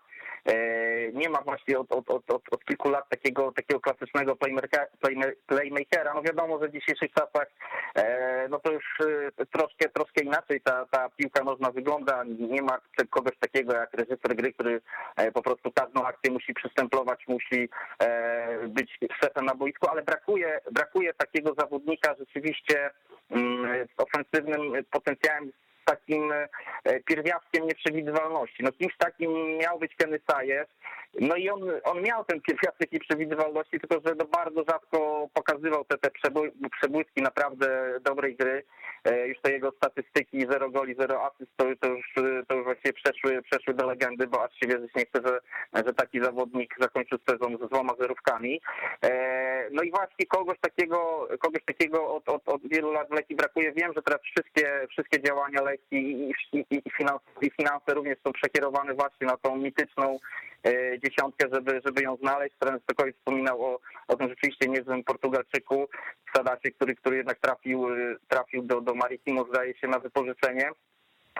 nie ma właśnie od, od, od, od kilku lat takiego, takiego klasycznego playmakera. No wiadomo, że w dzisiejszych czasach no to już troszkę, troszkę inaczej ta, ta piłka nożna wygląda. Nie ma kogoś takiego jak reżyser gry, który po prostu każdą akcję musi przystemplować, musi być szefem na boisku, ale brakuje, brakuje takiego zawodnika rzeczywiście mm, z ofensywnym potencjałem takim e, pierwiastkiem nieprzewidywalności. No kimś takim miał być Kenny Sayers, no i on, on miał ten pierwiastek nieprzewidywalności, tylko że no bardzo rzadko pokazywał te, te przebłyski naprawdę dobrej gry. E, już te jego statystyki, zero goli, zero asyst, to, to, już, to już właściwie przeszły, przeszły do legendy, bo aż się wierzyć nie chce, że, że taki zawodnik zakończył sezon z dwoma zerówkami. E, no i właśnie kogoś takiego, kogoś takiego od, od, od wielu lat w Leki brakuje. Wiem, że teraz wszystkie, wszystkie działania Leki i, i, i, finanse, i finanse również są przekierowane właśnie na tą mityczną e, dziesiątkę, żeby, żeby ją znaleźć. Trener Stokowi wspominał o, o tym rzeczywiście niezłym Portugalczyku, Sadacie, który, który jednak trafił, trafił do, do Maritimo, zdaje się, na wypożyczenie.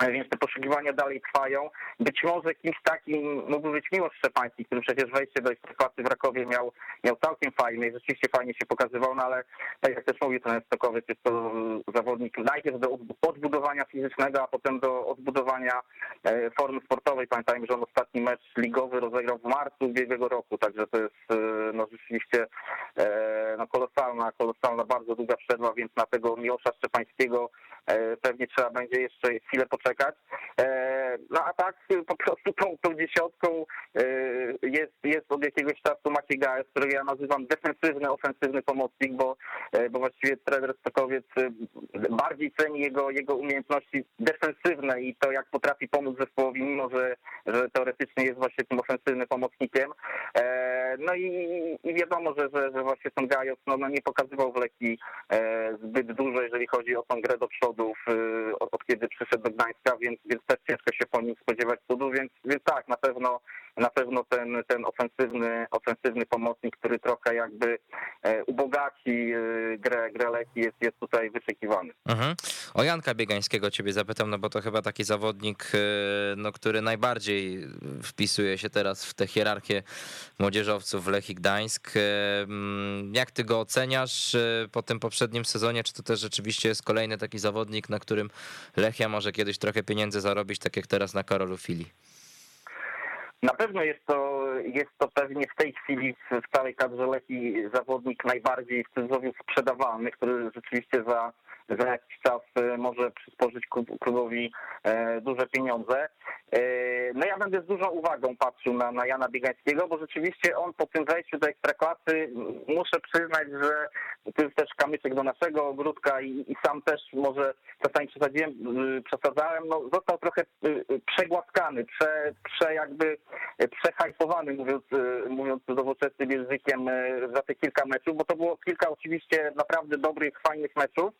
Więc te poszukiwania dalej trwają. Być może kimś takim mógłby być Miłosz Szczepański, który przecież wejście do Ekstraklasy w Rakowie miał, miał całkiem fajnie i rzeczywiście fajnie się pokazywał, no ale tak jak też mówił ten Stokowiec, jest to zawodnik najpierw do odbudowania fizycznego, a potem do odbudowania e, formy sportowej. Pamiętajmy, że on ostatni mecz ligowy rozegrał w marcu ubiegłego roku, także to jest e, no rzeczywiście e, no, kolosalna, kolosalna, bardzo długa przerwa, więc na tego Miłosza Szczepańskiego pewnie trzeba będzie jeszcze chwilę poczekać. E, no a tak po prostu tą, tą dziesiątką e, jest, jest od jakiegoś czasu Maciej Gajec, którego ja nazywam defensywny, ofensywny pomocnik, bo, e, bo właściwie trener Stokowiec bardziej ceni jego, jego umiejętności defensywne i to, jak potrafi pomóc zespołowi, mimo że, że teoretycznie jest właśnie tym ofensywnym pomocnikiem. No i, i wiadomo, że, że, że właśnie ten Gajos no, no nie pokazywał w Leki zbyt dużo, jeżeli chodzi o tą grę do przodu, od kiedy przyszedł do Gdańska, więc, więc też ciężko się po nim spodziewać cudu, więc, więc tak, na pewno na pewno ten, ten ofensywny, ofensywny pomocnik, który trochę jakby e, ubogaci e, grę, grę Leki jest, jest tutaj wyczekiwany. Mhm. O Janka Biegańskiego ciebie zapytam, no bo to chyba taki zawodnik, e, no, który najbardziej wpisuje się teraz w tę hierarchię młodzieżowców Lechii Gdańsk. Mm, jak ty go oceniasz po tym poprzednim sezonie? Czy to też rzeczywiście jest kolejny taki zawodnik, na którym Lechia może kiedyś trochę pieniędzy zarobić, tak jak teraz na Karolu Fili? Na pewno jest to, jest to pewnie w tej chwili w całej kadrze Leki zawodnik najbardziej w cudzysłowie sprzedawalny, który rzeczywiście za za jakiś czas e, może przysporzyć klubowi e, duże pieniądze. E, no ja będę z dużą uwagą patrzył na, na Jana Biegańskiego, bo rzeczywiście on po tym wejściu do Ekstraklasy, muszę przyznać, że to jest też kamyczek do naszego ogródka i, i sam też może czasami przesadziłem, przesadzałem, no został trochę przegłaskany, prze, prze jakby przehajpowany, mówiąc, mówiąc nowoczesnym językiem, za te kilka meczów, bo to było kilka oczywiście naprawdę dobrych, fajnych meczów,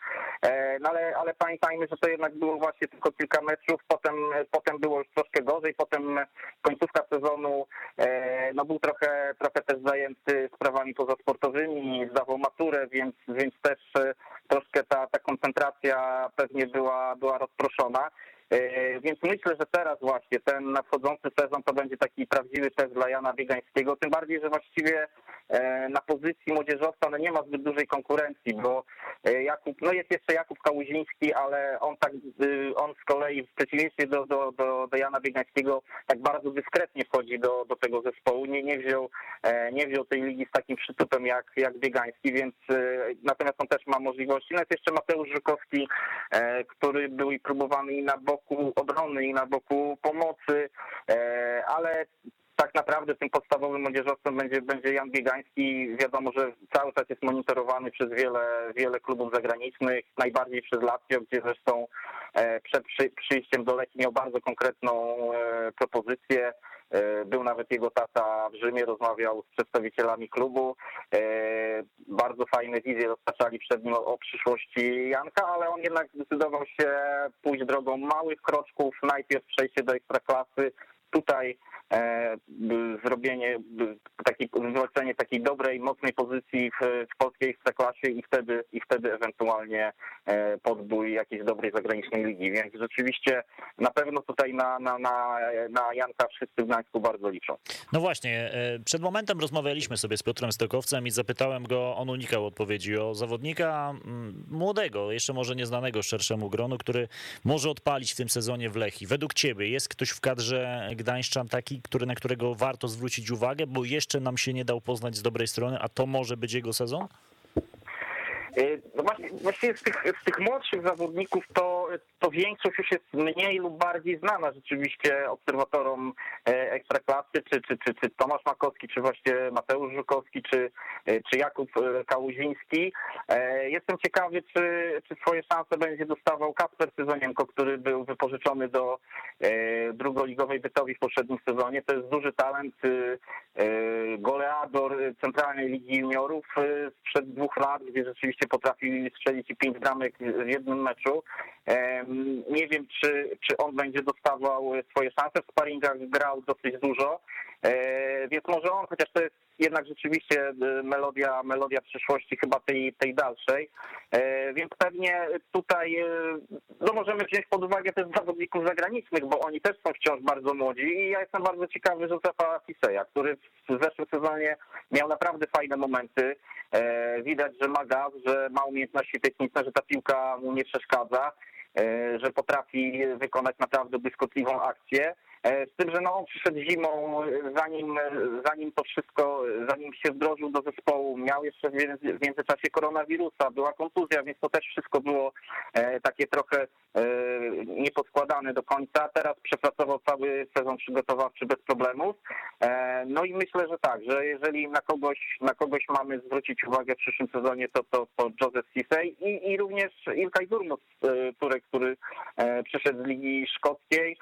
no ale, ale pamiętajmy, że to jednak było właśnie tylko kilka meczów, potem, potem było już troszkę gorzej, potem końcówka sezonu e, no był trochę, trochę też zajęty sprawami pozasportowymi, zdawał maturę, więc, więc też e, troszkę ta, ta koncentracja pewnie była, była rozproszona. E, więc myślę, że teraz właśnie ten nadchodzący sezon to będzie taki prawdziwy test dla Jana Biegańskiego, tym bardziej, że właściwie e, na pozycji młodzieżowca no nie ma zbyt dużej konkurencji, bo e, Jakub, no jest jeszcze Jakub Kałuziński, ale on tak, y, on z kolei w przeciwieństwie do, do, do, do Jana Biegańskiego tak bardzo dyskretnie wchodzi do, do tego zespołu, nie, nie, wziął, nie wziął tej ligi z takim przytupem jak, jak Biegański, więc natomiast on też ma możliwości. No jest jeszcze Mateusz Żukowski, który był i próbowany i na bok boku obrony i na boku pomocy, e, ale tak naprawdę tym podstawowym młodzieżowcem będzie, będzie Jan Biegański. Wiadomo, że cały czas jest monitorowany przez wiele, wiele klubów zagranicznych, najbardziej przez Lazio, gdzie zresztą e, przed przyjściem do Leki miał bardzo konkretną e, propozycję. Był nawet jego tata w Rzymie, rozmawiał z przedstawicielami klubu. Bardzo fajne wizje roztaczali przed nim o przyszłości Janka, ale on jednak zdecydował się pójść drogą małych kroczków. Najpierw przejście do ekstraklasy. Tutaj zrobienie, takie, wywalczenie takiej dobrej, mocnej pozycji w, w polskiej ekstraklasie i wtedy, i wtedy ewentualnie podbój jakiejś dobrej zagranicznej ligi. Więc rzeczywiście na pewno tutaj na, na, na, na Janka wszyscy w Gdańsku bardzo liczą. No właśnie, przed momentem rozmawialiśmy sobie z Piotrem Stokowcem i zapytałem go, on unikał odpowiedzi o zawodnika mm, młodego, jeszcze może nieznanego szerszemu gronu, który może odpalić w tym sezonie w Lechii. Według ciebie jest ktoś w kadrze Gdańszczan taki, który, na którego warto zwrócić uwagę, bo jeszcze nam się nie dał poznać z dobrej strony, a to może być jego sezon? Y, no właśnie, właściwie z tych, z tych młodszych zawodników to, to większość już jest mniej lub bardziej znana rzeczywiście obserwatorom e, ekstraklasy, czy, czy, czy, czy Tomasz Makowski, czy właśnie Mateusz Żukowski, czy, e, czy Jakub e, Kałuziński. Jestem ciekawy, czy, czy swoje szanse będzie dostawał Kasper Syzonienko, który był wypożyczony do drugoligowej Bytowi w poprzednim sezonie. To jest duży talent, goleador Centralnej Ligi Juniorów sprzed dwóch lat, gdzie rzeczywiście potrafi strzelić i pięć bramek w jednym meczu. Nie wiem, czy, czy on będzie dostawał swoje szanse. W sparingach grał dosyć dużo, e, więc może on, chociaż to jest jednak rzeczywiście e, melodia, melodia przyszłości chyba tej, tej dalszej, e, więc pewnie tutaj no możemy wziąć pod uwagę też zawodników zagranicznych, bo oni też są wciąż bardzo młodzi i ja jestem bardzo ciekawy Józefa Fiseja, który w zeszłym sezonie miał naprawdę fajne momenty. Widać, że ma gaz, że ma umiejętności techniczne, że ta piłka mu nie przeszkadza. E, że potrafi wykonać naprawdę błyskotliwą akcję. E, z tym, że no, przyszedł zimą, zanim, zanim to wszystko, zanim się wdrożył do zespołu, miał jeszcze w międzyczasie koronawirusa, była kontuzja, więc to też wszystko było e, takie trochę nieposkładane do końca. Teraz przepracował cały sezon przygotowawczy bez problemów. No i myślę, że tak, że jeżeli na kogoś, na kogoś mamy zwrócić uwagę w przyszłym sezonie, to to, to Joseph Cissay i, i również Ilkay Durmus, który, który przyszedł z Ligi Szkockiej.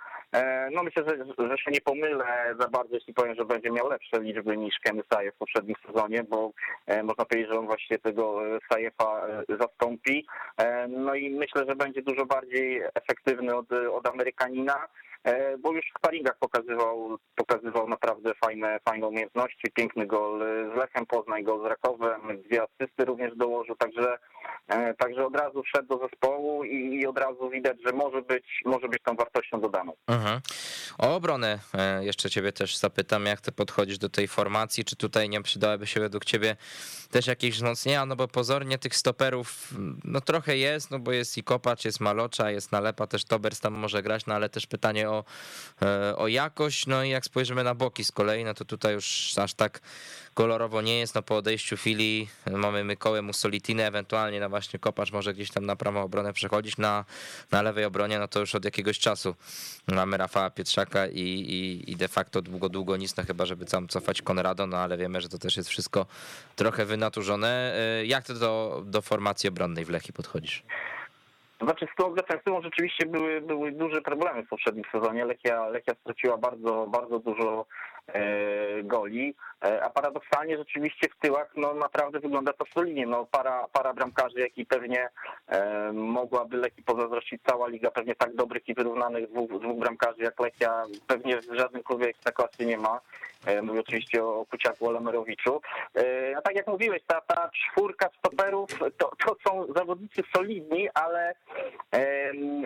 No myślę, że, że się nie pomylę za bardzo, jeśli powiem, że będzie miał lepsze liczby niż Kenny Sajew w poprzednim sezonie, bo e, można powiedzieć, że on właśnie tego e, Sajefa e, zastąpi. No i myślę, że będzie dużo bardziej efektywny od, od Amerykanina. E, bo już w sparingach pokazywał, pokazywał naprawdę fajne, fajne umiejętności, piękny gol z Lechem Poznań, gol z Rakowem, dwie asysty również dołożył, także, e, także od razu wszedł do zespołu i, i od razu widać, że może być, może być tą wartością dodaną. Mhm. O obronę e, jeszcze ciebie też zapytam, jak ty podchodzisz do tej formacji, czy tutaj nie przydałyby się według ciebie też jakieś wzmocnienia, no bo pozornie tych stoperów no trochę jest, no bo jest i Kopacz, jest Malocza, jest Nalepa, też Tobers tam może grać, no ale też pytanie o, e, o jakość, no i jak spojrzymy na boki z kolei, no to tutaj już aż tak kolorowo nie jest, no po odejściu Fili mamy Mykołę, Mussolitinę, ewentualnie na właśnie Kopacz może gdzieś tam na prawą obronę przechodzić, na, na lewej obronie, no to już od jakiegoś czasu mamy Rafała Pietrzaka i, i, i de facto długo, długo nic, no chyba żeby tam cofać Konrado, no ale wiemy, że to też jest wszystko trochę wynaturzone. E, jak ty do, do formacji obronnej w Lechii podchodzisz? Znaczy z tą defensywą rzeczywiście były, były duże problemy w poprzednim sezonie. Lechia, Lechia straciła bardzo, bardzo dużo goli, e, a paradoksalnie rzeczywiście w tyłach no, naprawdę wygląda to solidnie. No, para, para bramkarzy, jak i pewnie e, mogłaby Lechii pozazdrościć cała liga, pewnie tak dobrych i wyrównanych dwóch, dwóch bramkarzy jak Lechia pewnie w żadnym klubie ekstraklasy nie ma. E, mówię oczywiście o Kuciaku Olemerowiczu. E, a tak jak mówiłeś, ta, ta czwórka stoperów to, to są zawodnicy solidni, ale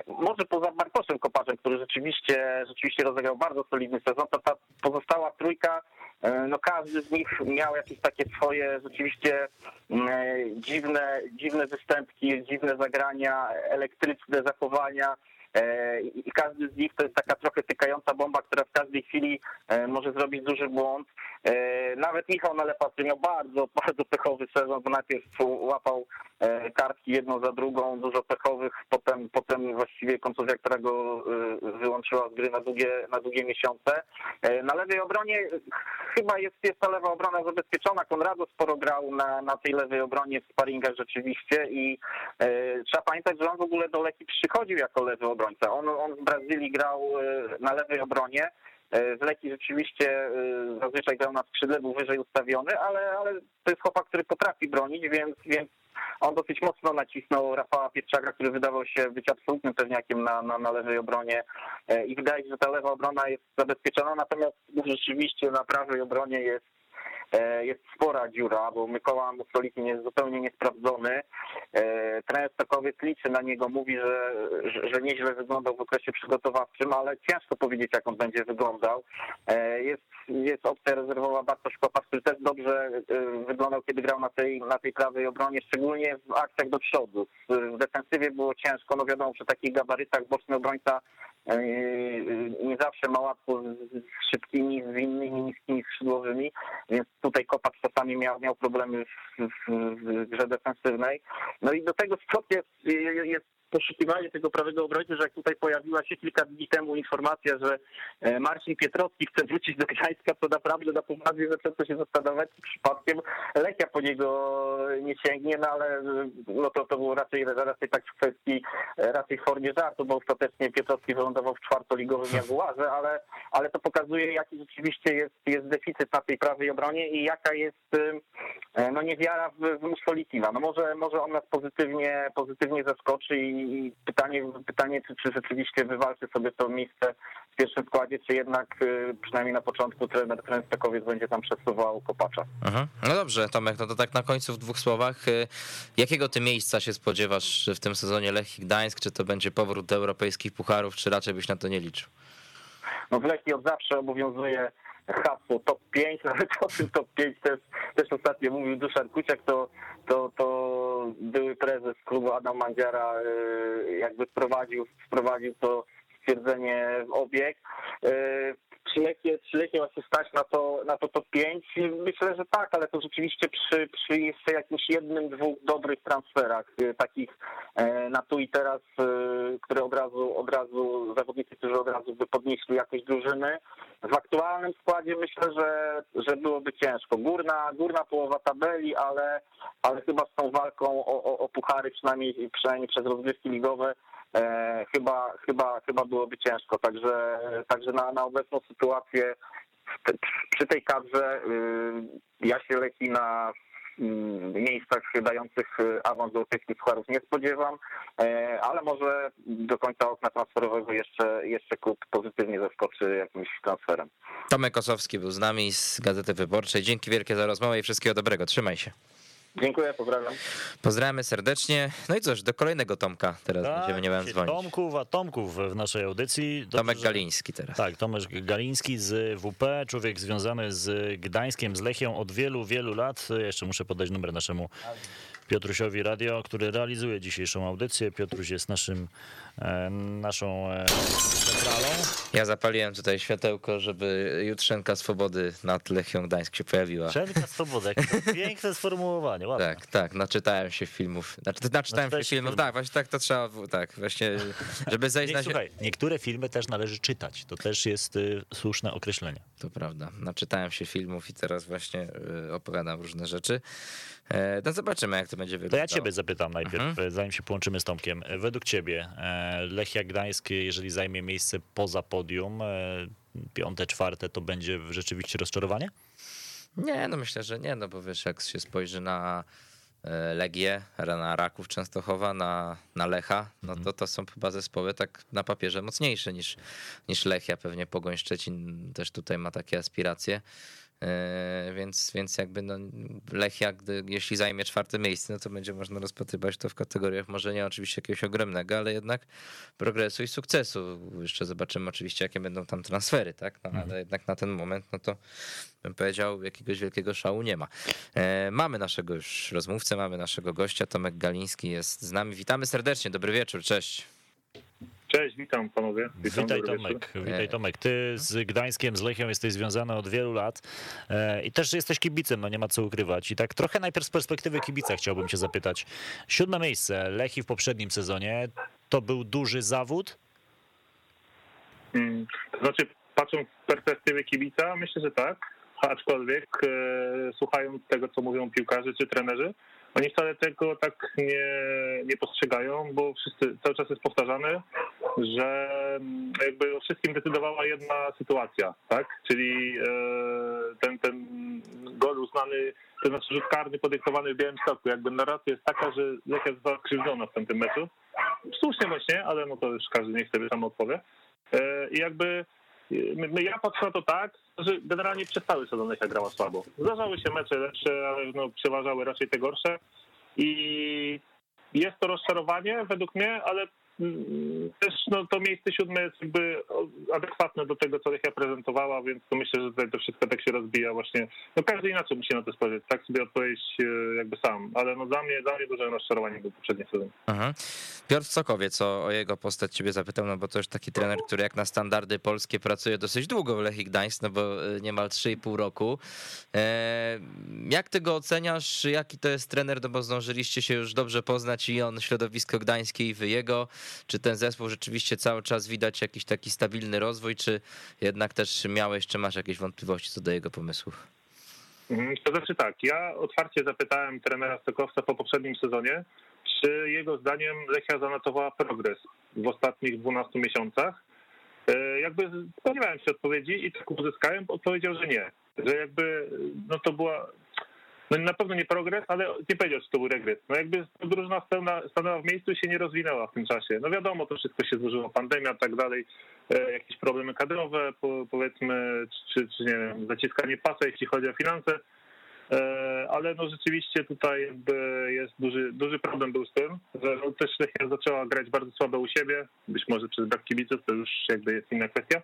może poza Bartoszem Kopaczem, który rzeczywiście, rzeczywiście rozegrał bardzo solidny sezon, to ta pozostała trójka, e, no każdy z nich miał jakieś takie swoje rzeczywiście dziwne, dziwne występki, dziwne zagrania, elektryczne zachowania. E, i każdy z nich to jest taka trochę tykająca bomba, która w każdej chwili e, może zrobić duży błąd. E, nawet Michał Nalepa, miał bardzo, bardzo pechowy sezon, bo najpierw łapał kartki jedną za drugą, dużo pechowych, potem, potem właściwie kontuzja, która go wyłączyła z gry na długie, na długie miesiące. Na lewej obronie chyba jest, jest ta lewa obrona zabezpieczona. Konrado sporo grał na, na tej lewej obronie w sparingach rzeczywiście i trzeba pamiętać, że on w ogóle do Leki przychodził jako lewy obrońca obrońca. On, on w Brazylii grał e, na lewej obronie. E, w Leki rzeczywiście e, zazwyczaj grał na skrzydle, był wyżej ustawiony, ale, ale to jest chłopak, który potrafi bronić, więc, więc on dosyć mocno nacisnął Rafała Pietrzaka, który wydawał się być absolutnym pewniakiem na, na, na lewej obronie i wydaje się, że ta lewa obrona jest zabezpieczona, natomiast rzeczywiście na prawej obronie jest E, jest spora dziura, bo Mykoła Mussolini jest zupełnie niesprawdzony. E, trener Stokowiec liczy na niego, mówi, że, że, że nieźle wyglądał w okresie przygotowawczym, ale ciężko powiedzieć, jak on będzie wyglądał. E, jest, jest opcja rezerwowa Bartosz Kopas, który też dobrze wyglądał, kiedy grał na tej, na tej prawej obronie, szczególnie w akcjach do przodu. W defensywie było ciężko, no wiadomo, przy takich gabarytach boczny obrońca nie zawsze ma łatwo z szybkimi, zwinnymi, niskimi skrzydłowymi, więc tutaj Kopacz czasami miał, miał problemy w, w, w grze defensywnej. No i do tego stopnia jest, jest poszukiwanie tego prawego obrońcy, że jak tutaj pojawiła się kilka dni temu informacja, że e, Marcin Pietrowski chce wrócić do Gdańska, to naprawdę na poważnie zaczęto się zastanawiać, czy przypadkiem Lechia po niego nie sięgnie, no ale no to, to było raczej, raczej tak w kwestii, e, raczej w formie żartu, bo ostatecznie Pietrowski wylądował w czwartoligowym Jaguarze, ale, ale to pokazuje, jaki rzeczywiście jest, jest deficyt na tej prawej obronie i jaka jest e, no niewiara w, w Musolitina. No może, może on nas pozytywnie, pozytywnie zaskoczy i i pytanie, pytanie czy, czy rzeczywiście wywalczy sobie to miejsce w pierwszym składzie, czy jednak y, przynajmniej na początku trener, trener Stakowiec będzie tam przesuwał Kopacza. Mhm. No dobrze, Tomek, no to tak na końcu w dwóch słowach. Y, jakiego ty miejsca się spodziewasz w tym sezonie Lechii Gdańsk? Czy to będzie powrót do europejskich pucharów, czy raczej byś na to nie liczył? No w Lechii od zawsze obowiązuje hasło top 5, nawet o tym top 5 też, też ostatnio mówił Duszan Kuciak, to, to, to były prezes klubu Adam Mandziara y, jakby wprowadził, wprowadził to stwierdzenie w obieg. Y, czy Lechie, czy się stać na to, na to top 5? Myślę, że tak, ale to rzeczywiście przy, przy jeszcze jakimś jednym, dwóch dobrych transferach, y, takich na tu i teraz, które od razu, od razu zawodnicy, którzy od razu by podnieśli jakieś drużyny. W aktualnym składzie myślę, że, że byłoby ciężko. Górna, górna połowa tabeli, ale, ale chyba z tą walką o, o, o puchary, przynajmniej, przynajmniej przez rozgrywki ligowe, e, chyba, chyba, chyba byłoby ciężko. Także, także na, na obecną sytuację przy tej kadrze y, ja się leci na Mm, miejscach dających y, awans do europejskich pucharów nie spodziewam, e, ale może do końca okna transferowego jeszcze, jeszcze klub pozytywnie zaskoczy jakimś transferem. Tomek Kosowski był z nami z Gazety Wyborczej. Dzięki wielkie za rozmowę i wszystkiego dobrego. Trzymaj się. Dziękuję, pozdrawiam. Pozdrawiamy serdecznie. No i cóż, do kolejnego Tomka teraz tak, będziemy niebawem dzwonić. Tomków, a Tomków w naszej audycji. Dobrze, Tomek Galiński teraz. Tak, Tomek Galiński z WP, człowiek związany z Gdańskiem, z Lechią od wielu, wielu lat. Jeszcze muszę podać numer naszemu Piotrusiowi Radio, który realizuje dzisiejszą audycję. Piotruś jest naszym, e, naszą e, centralą. Ja zapaliłem tutaj światełko, żeby Jutrzenka Swobody nad Lechią Gdańsk się pojawiła. Jutrzenka Swobody, piękne sformułowanie, ładne. Tak, tak, naczytałem się filmów. Znaczy, naczytałem się filmów, tak, właśnie tak to trzeba, tak, właśnie, żeby zejść Nie, na... Słuchaj, niektóre filmy też należy czytać, to też jest y, słuszne określenie. To prawda, naczytałem się filmów i teraz właśnie y, opowiadam różne rzeczy. E, no zobaczymy, jak to będzie wyglądało. To ja ciebie zapytam najpierw, mhm. zanim się połączymy z Tomkiem. Według ciebie e, Lechia Gdańsk, jeżeli zajmie miejsce poza podium, e, piąte, czwarte, to będzie rzeczywiście rozczarowanie? Nie, no myślę, że nie, no bo wiesz, jak się spojrzy na Legię, na Raków Częstochowa, na, na Lecha, no to to są chyba zespoły tak na papierze mocniejsze niż, niż Lechia. Pewnie Pogoń Szczecin też tutaj ma takie aspiracje. E, więc, więc jakby no Lechia, gdy, jeśli zajmie czwarte miejsce, no to będzie można rozpatrywać to w kategoriach może nie oczywiście jakiegoś ogromnego, ale jednak progresu i sukcesu. Jeszcze zobaczymy oczywiście, jakie będą tam transfery, tak? No, ale mhm. jednak na ten moment, no to bym powiedział, jakiegoś wielkiego szału nie ma. E, mamy naszego już rozmówcę, mamy naszego gościa, Tomek Galiński jest z nami. Witamy serdecznie, dobry wieczór, cześć. Cześć, witam panowie. Witam, witaj Tomek. Witaj Tomek. Ty z Gdańskiem, z Lechią jesteś związany od wielu lat e, i też jesteś kibicem, no nie ma co ukrywać. I tak trochę najpierw z perspektywy kibica chciałbym cię zapytać. Siódme miejsce Lechi w poprzednim sezonie, to był duży zawód? Hmm, to znaczy, patrząc z perspektywy kibica, myślę, że tak, aczkolwiek e, słuchając tego, co mówią piłkarze czy trenerzy, oni wcale tego tak nie, nie postrzegają, bo wszyscy, cały czas jest powtarzane, że jakby o wszystkim decydowała jedna sytuacja, tak? Czyli e, ten, ten gol uznany to znaczy rzut karny podyktowany w Białymstoku. Jakby narracja jest taka, że Lechia została krzywdzona w tamtym meczu. Słusznie właśnie, ale no to już każdy niech sobie sam odpowie. E, I jakby ja patrzę na to tak, że generalnie przez cały sezon Lechia grała słabo. Zdarzały się mecze lepsze, ale no, przeważały raczej te gorsze. I jest to rozczarowanie według mnie, ale też no, to miejsce siódme jest jakby adekwatne do tego, co Lechia prezentowała, więc to myślę, że tutaj to wszystko tak się rozbija właśnie. No każdy inaczej musi na to spojrzeć, tak sobie odpowiedzieć e, jakby sam, ale no dla mnie, dla mnie duże rozczarowanie był poprzedni sezon. Mhm. Piotr Sokowiec o, o jego postać ciebie zapytał, no bo to już taki trener, który jak na standardy polskie pracuje dosyć długo w Lechii Gdańsk, no bo e, niemal 3,5 roku. E, jak ty go oceniasz? Jaki to jest trener? No bo zdążyliście się już dobrze poznać i on środowisko gdańskie i wy jego. Czy ten zespół rzeczywiście cały czas widać jakiś taki stabilny rozwój, czy jednak też miałeś, czy masz jakieś wątpliwości co do jego pomysłów? Mhm, to znaczy tak, ja otwarcie zapytałem trenera Stokowca po poprzednim sezonie, czy jego zdaniem Lechia zanotowała progres w ostatnich 12 miesiącach. E, jakby spodziewałem się odpowiedzi i tak uzyskałem, odpowiedział, że nie. Że jakby no to była no na pewno nie progres, ale nie powiedział, czy to był regres. No jakby drużyna stanęła, w miejscu i się nie rozwinęła w tym czasie. No wiadomo, to wszystko się złożyło, pandemia, tak dalej, e, jakieś problemy kadrowe, po, powiedzmy, czy, czy nie wiem, zaciskanie pasa, jeśli chodzi o finanse, e, ale no rzeczywiście tutaj jest duży, duży problem był z tym, że no też Lechia zaczęła grać bardzo słabo u siebie, być może przez brak kibiców, to już jakby jest inna kwestia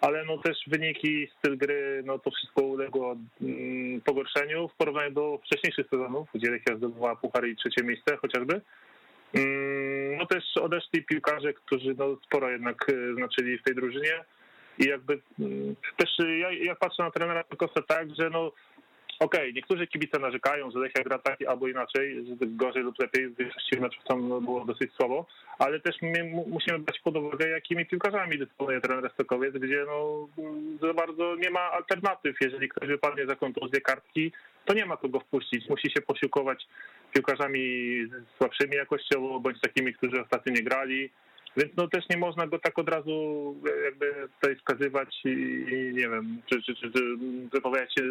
ale no też wyniki, styl gry, no to wszystko uległo mm, pogorszeniu w porównaniu do wcześniejszych sezonów, gdzie Lechia zdobywała puchary i trzecie miejsce chociażby. Mm, no też odeszli piłkarze, którzy no sporo jednak e, znaczyli w tej drużynie i jakby mm, też ja, ja patrzę na trenera Kosa tak, że no okej, okay, niektórzy kibice narzekają, że Lechia gra tak albo inaczej, że gorzej lub lepiej, w większości meczów tam było dosyć słabo, ale też my musimy brać pod uwagę, jakimi piłkarzami dysponuje trener Stokowiec, gdzie no za bardzo nie ma alternatyw. Jeżeli ktoś wypadnie za kontuzję kartki, to nie ma kogo wpuścić. Musi się posiłkować piłkarzami słabszymi jakościowo, bądź takimi, którzy ostatnio nie grali. Więc no też nie można go tak od razu jakby tutaj wskazywać i, nie wiem, czy, czy, czy, czy wypowiadać się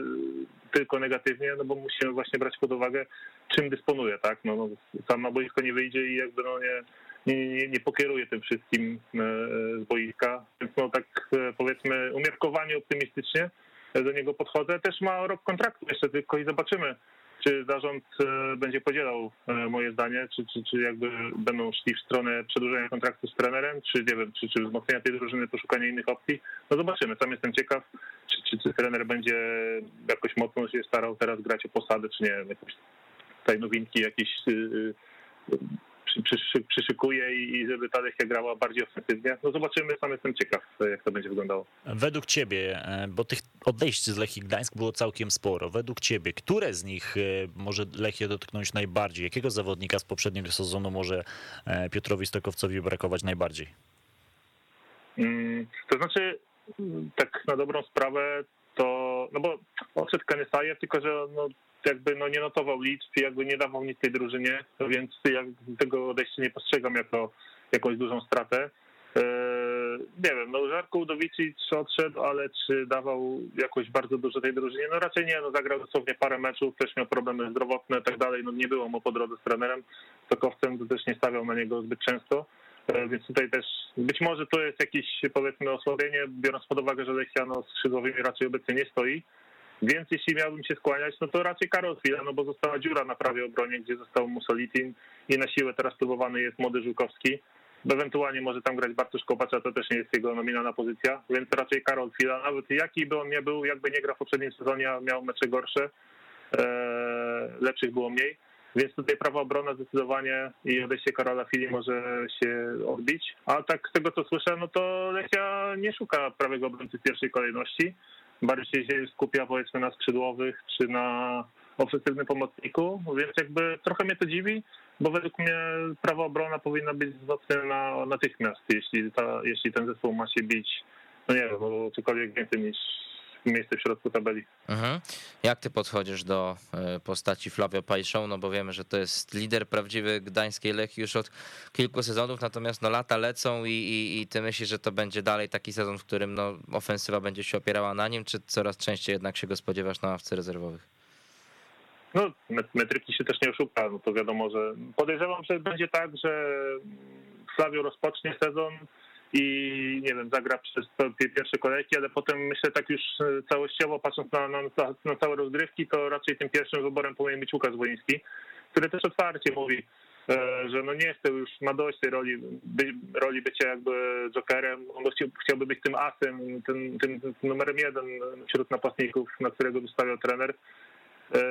tylko negatywnie, no bo musimy właśnie brać pod uwagę, czym dysponuje, tak? No, no sam na boisko nie wyjdzie i jakby no nie, nie, nie, nie pokieruje tym wszystkim e, z boiska. Więc no tak e, powiedzmy umiarkowanie optymistycznie do niego podchodzę. Też ma rok kontraktu jeszcze tylko i zobaczymy, czy zarząd e, będzie podzielał moje zdanie, czy, czy, czy jakby będą szli w stronę przedłużenia kontraktu z trenerem, czy nie wiem, czy, czy wzmocnienia tej drużyny, poszukania innych opcji. No zobaczymy. Sam jestem ciekaw, czy, czy, czy trener będzie jakoś mocno się starał teraz grać o posadę, czy nie jakieś tutaj nowinki, jakieś przyszykuje i żeby ta Lechia grała bardziej ofensywnie. No zobaczymy, sam jestem ciekaw, jak to będzie wyglądało. Według ciebie, e, bo tych odejść z Lechii Gdańsk było całkiem sporo, według ciebie, które z nich e, może Lechia dotknąć najbardziej? Jakiego zawodnika z poprzedniego sezonu może e, Piotrowi Stokowcowi brakować najbardziej? Hmm, to znaczy, tak na dobrą sprawę, to, no bo odszedł Kenesaje, tylko że no, jakby no nie notował liczb i jakby nie dawał nic tej drużynie, więc ja tego odejścia nie postrzegam jako jakąś dużą stratę. E, nie wiem, no Żarko Udowicz odszedł, ale czy dawał jakoś bardzo dużo tej drużynie? No raczej nie, no zagrał dosłownie parę meczów, też miał problemy zdrowotne i tak dalej, no nie było mu po drodze z trenerem, Sokowcem to też nie stawiał na niego zbyt często, e, więc tutaj też być może to jest jakieś powiedzmy osłabienie, biorąc pod uwagę, że Lechia no, skrzydłowymi raczej obecnie nie stoi, więc jeśli miałbym się skłaniać, no to raczej Karol Chwila, no bo została dziura na prawej obronie, gdzie został Musolitin i na siłę teraz próbowany jest młody Żółkowski. Ewentualnie może tam grać Bartosz Kopacza, to też nie jest jego nominalna pozycja, więc raczej Karol Chwila. Nawet jaki by on nie był, jakby nie grał w poprzednim sezonie, a miał mecze gorsze, e, lepszych było mniej. Więc tutaj prawa obrona zdecydowanie i odejście Karola Fili może się odbić. A tak z tego co słyszę, no to Lechia nie szuka prawego obrońcy w pierwszej kolejności bardziej się skupia powiedzmy na skrzydłowych czy na ofensywnym pomocniku, więc jakby trochę mnie to dziwi, bo według mnie prawa obrona powinna być wzmocniona natychmiast, jeśli, ta, jeśli ten zespół ma się bić, no nie wiem, o cokolwiek więcej niż miejsce w środku tabeli. Mhm. Jak ty podchodzisz do e, postaci Flavio Pajszą, no bo wiemy, że to jest lider prawdziwy gdańskiej Lechii już od kilku sezonów, natomiast no lata lecą i, i, i ty myślisz, że to będzie dalej taki sezon, w którym no ofensywa będzie się opierała na nim, czy coraz częściej jednak się go spodziewasz na ławce rezerwowych? no metryki się też nie oszuka, no to wiadomo, że podejrzewam, że będzie tak, że Slavio rozpocznie sezon i nie wiem, zagra przez pierwsze kolejki, ale potem myślę tak już całościowo patrząc na, na, na całe rozgrywki, to raczej tym pierwszym wyborem powinien być Łukasz Woliński, który też otwarcie mówi, E, że no nie chce już, ma dość tej roli, by, roli bycia jakby jokerem, on chciał, chciałby być tym asem, tym, tym numerem jeden wśród napastników, na którego wystawiał trener. E,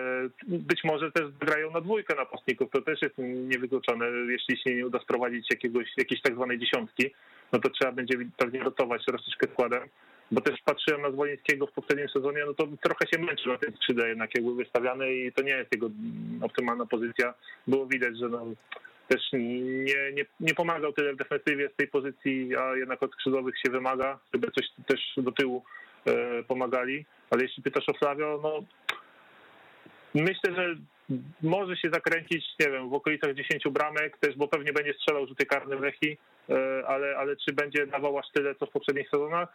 być może też grają na dwójkę napastników, to też jest niewykluczone. Jeśli się nie uda sprowadzić jakiegoś, jakiejś tak zwanej dziesiątki, no to trzeba będzie pewnie rotować troszeczkę składem bo też patrzyłem na Zwolińskiego w poprzednim sezonie, no to trochę się męczył na tym skrzydle jednak jak był wystawiany i to nie jest jego optymalna pozycja. Było widać, że no, też nie, nie, nie pomagał tyle w defensywie z tej pozycji, a jednak od skrzydłowych się wymaga, żeby coś też do tyłu e, pomagali. Ale jeśli pytasz o Flavio, no myślę, że może się zakręcić, nie wiem, w okolicach 10 bramek też, bo pewnie będzie strzelał rzuty karne w Lechi, e, ale, ale czy będzie dawał aż tyle, co w poprzednich sezonach?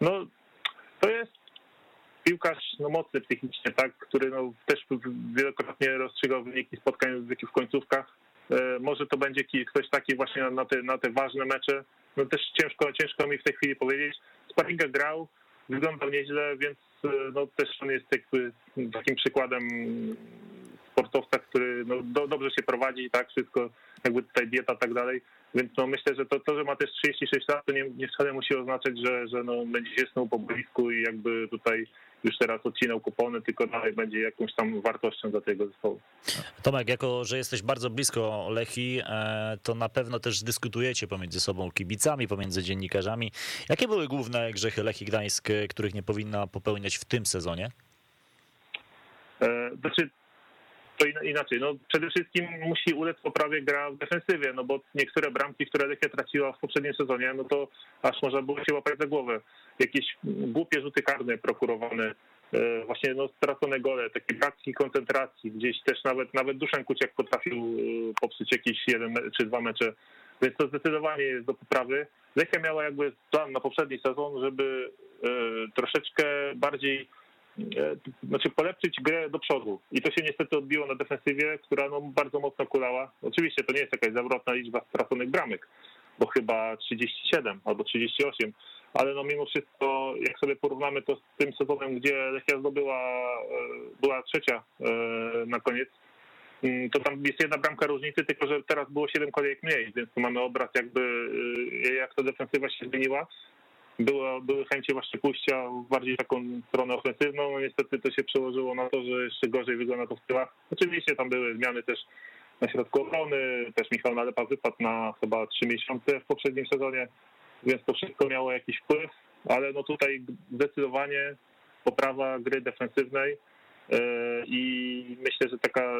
No, to jest piłkarz no, mocny psychicznie, tak, który no, też wielokrotnie rozstrzygał wyniki spotkań w końcówkach. E, może to będzie ktoś taki właśnie na te, na te ważne mecze. No też ciężko, ciężko mi w tej chwili powiedzieć. Sparinga grał, wyglądał nieźle, więc no, też on jest jakby takim przykładem sportowca, który no, do, dobrze się prowadzi, tak, wszystko, jakby tutaj dieta, tak dalej. Więc no myślę, że to, to, że ma też 36 lat, to nie, nie wcale musi oznaczać, że, że no będzie się snuł po boisku i jakby tutaj już teraz odcinał kupony, tylko dalej będzie jakąś tam wartością dla tego zespołu. Tomek, jako że jesteś bardzo blisko Lechi, e, to na pewno też dyskutujecie pomiędzy sobą kibicami, pomiędzy dziennikarzami. Jakie były główne grzechy Lechi Gdańsk, których nie powinna popełniać w tym sezonie? E, znaczy, to inaczej. No, przede wszystkim musi ulec poprawie gra w defensywie, no bo niektóre bramki, które Lechia traciła w poprzednim sezonie, no to aż można było się łapać za głowę. Jakieś głupie rzuty karne prokurowane, e, właśnie no, stracone gole, takie bratki koncentracji, gdzieś też nawet nawet Duszan potrafił e, popsuć jakiś jeden czy dwa mecze, więc to zdecydowanie jest do poprawy. Lechia miała jakby plan na poprzedni sezon, żeby e, troszeczkę bardziej znaczy polepszyć grę do przodu. I to się niestety odbiło na defensywie, która no bardzo mocno kulała. Oczywiście to nie jest jakaś zawrotna liczba straconych bramek, bo chyba 37 albo 38, ale no mimo wszystko, jak sobie porównamy to z tym sezonem, gdzie Lechia zdobyła, e, była trzecia e, na koniec, mm, to tam jest jedna bramka różnicy, tylko że teraz było 7 kolejek mniej, więc mamy obraz jakby, jak ta defensywa się zmieniła było, były chęci właśnie pójścia w bardziej taką stronę ofensywną. No niestety to się przełożyło na to, że jeszcze gorzej wygląda to w tyłach. Oczywiście tam były zmiany też na środku obrony, też Michał Nalepa wypadł na chyba trzy miesiące w poprzednim sezonie, więc to wszystko miało jakiś wpływ, ale no tutaj zdecydowanie poprawa gry defensywnej e, i myślę, że taka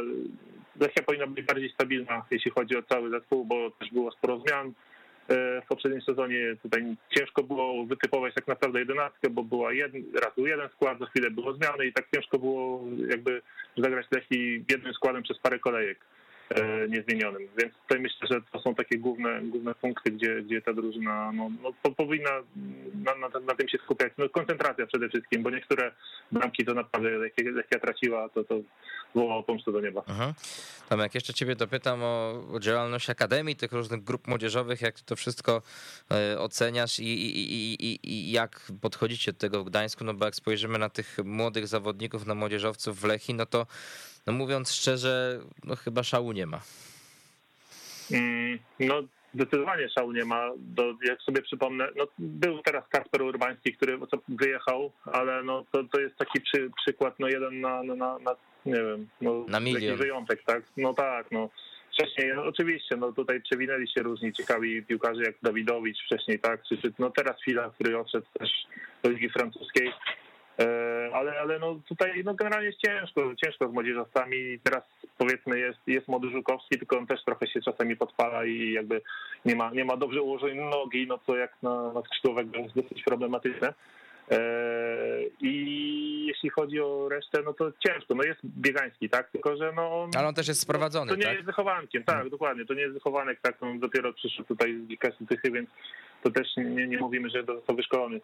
Lechia powinna być bardziej stabilna, jeśli chodzi o cały zespół, bo też było sporo zmian. E, w poprzednim sezonie tutaj ciężko było wytypować tak naprawdę jedenastkę, bo była jeden, raz był jeden skład, za chwilę było zmiany i tak ciężko było jakby zagrać Lechi jednym składem przez parę kolejek e, niezmienionym. Więc tutaj myślę, że to są takie główne, główne punkty, gdzie, gdzie ta drużyna no, no powinna na, na, na, tym się skupiać. No, koncentracja przede wszystkim, bo niektóre bramki to naprawdę Lechia traciła, to, to wołało pomstę do nieba. Mhm. jak jeszcze ciebie dopytam o, o działalność Akademii, tych różnych grup młodzieżowych, jak to wszystko e, oceniasz i, i, i, i, jak podchodzicie do tego w Gdańsku, no bo jak spojrzymy na tych młodych zawodników, na młodzieżowców w Lechi, no to no mówiąc szczerze, no chyba szału nie ma. Mm, no zdecydowanie szału nie ma. Do, jak sobie przypomnę, no, był teraz Kasper Urbański, który wyjechał, ale no, to, to jest taki przy, przykład, no jeden na, na, na nie wiem, no, na milion. wyjątek, tak? No tak, no. Wcześniej, no, oczywiście, no tutaj przewinęli się różni ciekawi piłkarze jak Dawidowicz wcześniej, tak? Czy, czy no teraz chwila, który odszedł też do Ligi Francuskiej. E, ale, ale no tutaj no generalnie jest ciężko, ciężko z młodzieżowcami. Teraz powiedzmy jest, jest młody Żukowski, tylko on też trochę się czasami podpala i jakby nie ma, nie ma dobrze ułożonej nogi, no co jak na, na skrzydłowego jest dosyć problematyczne. E, I jeśli chodzi o resztę, no to ciężko. No jest biegański, tak? Tylko, że no. Ale on też jest sprowadzony. To nie tak? jest wychowankiem, tak, hmm. dokładnie. To nie jest wychowanek, tak. On dopiero przyszedł tutaj z Tychy, więc to też nie, nie mówimy, że został wyszkolony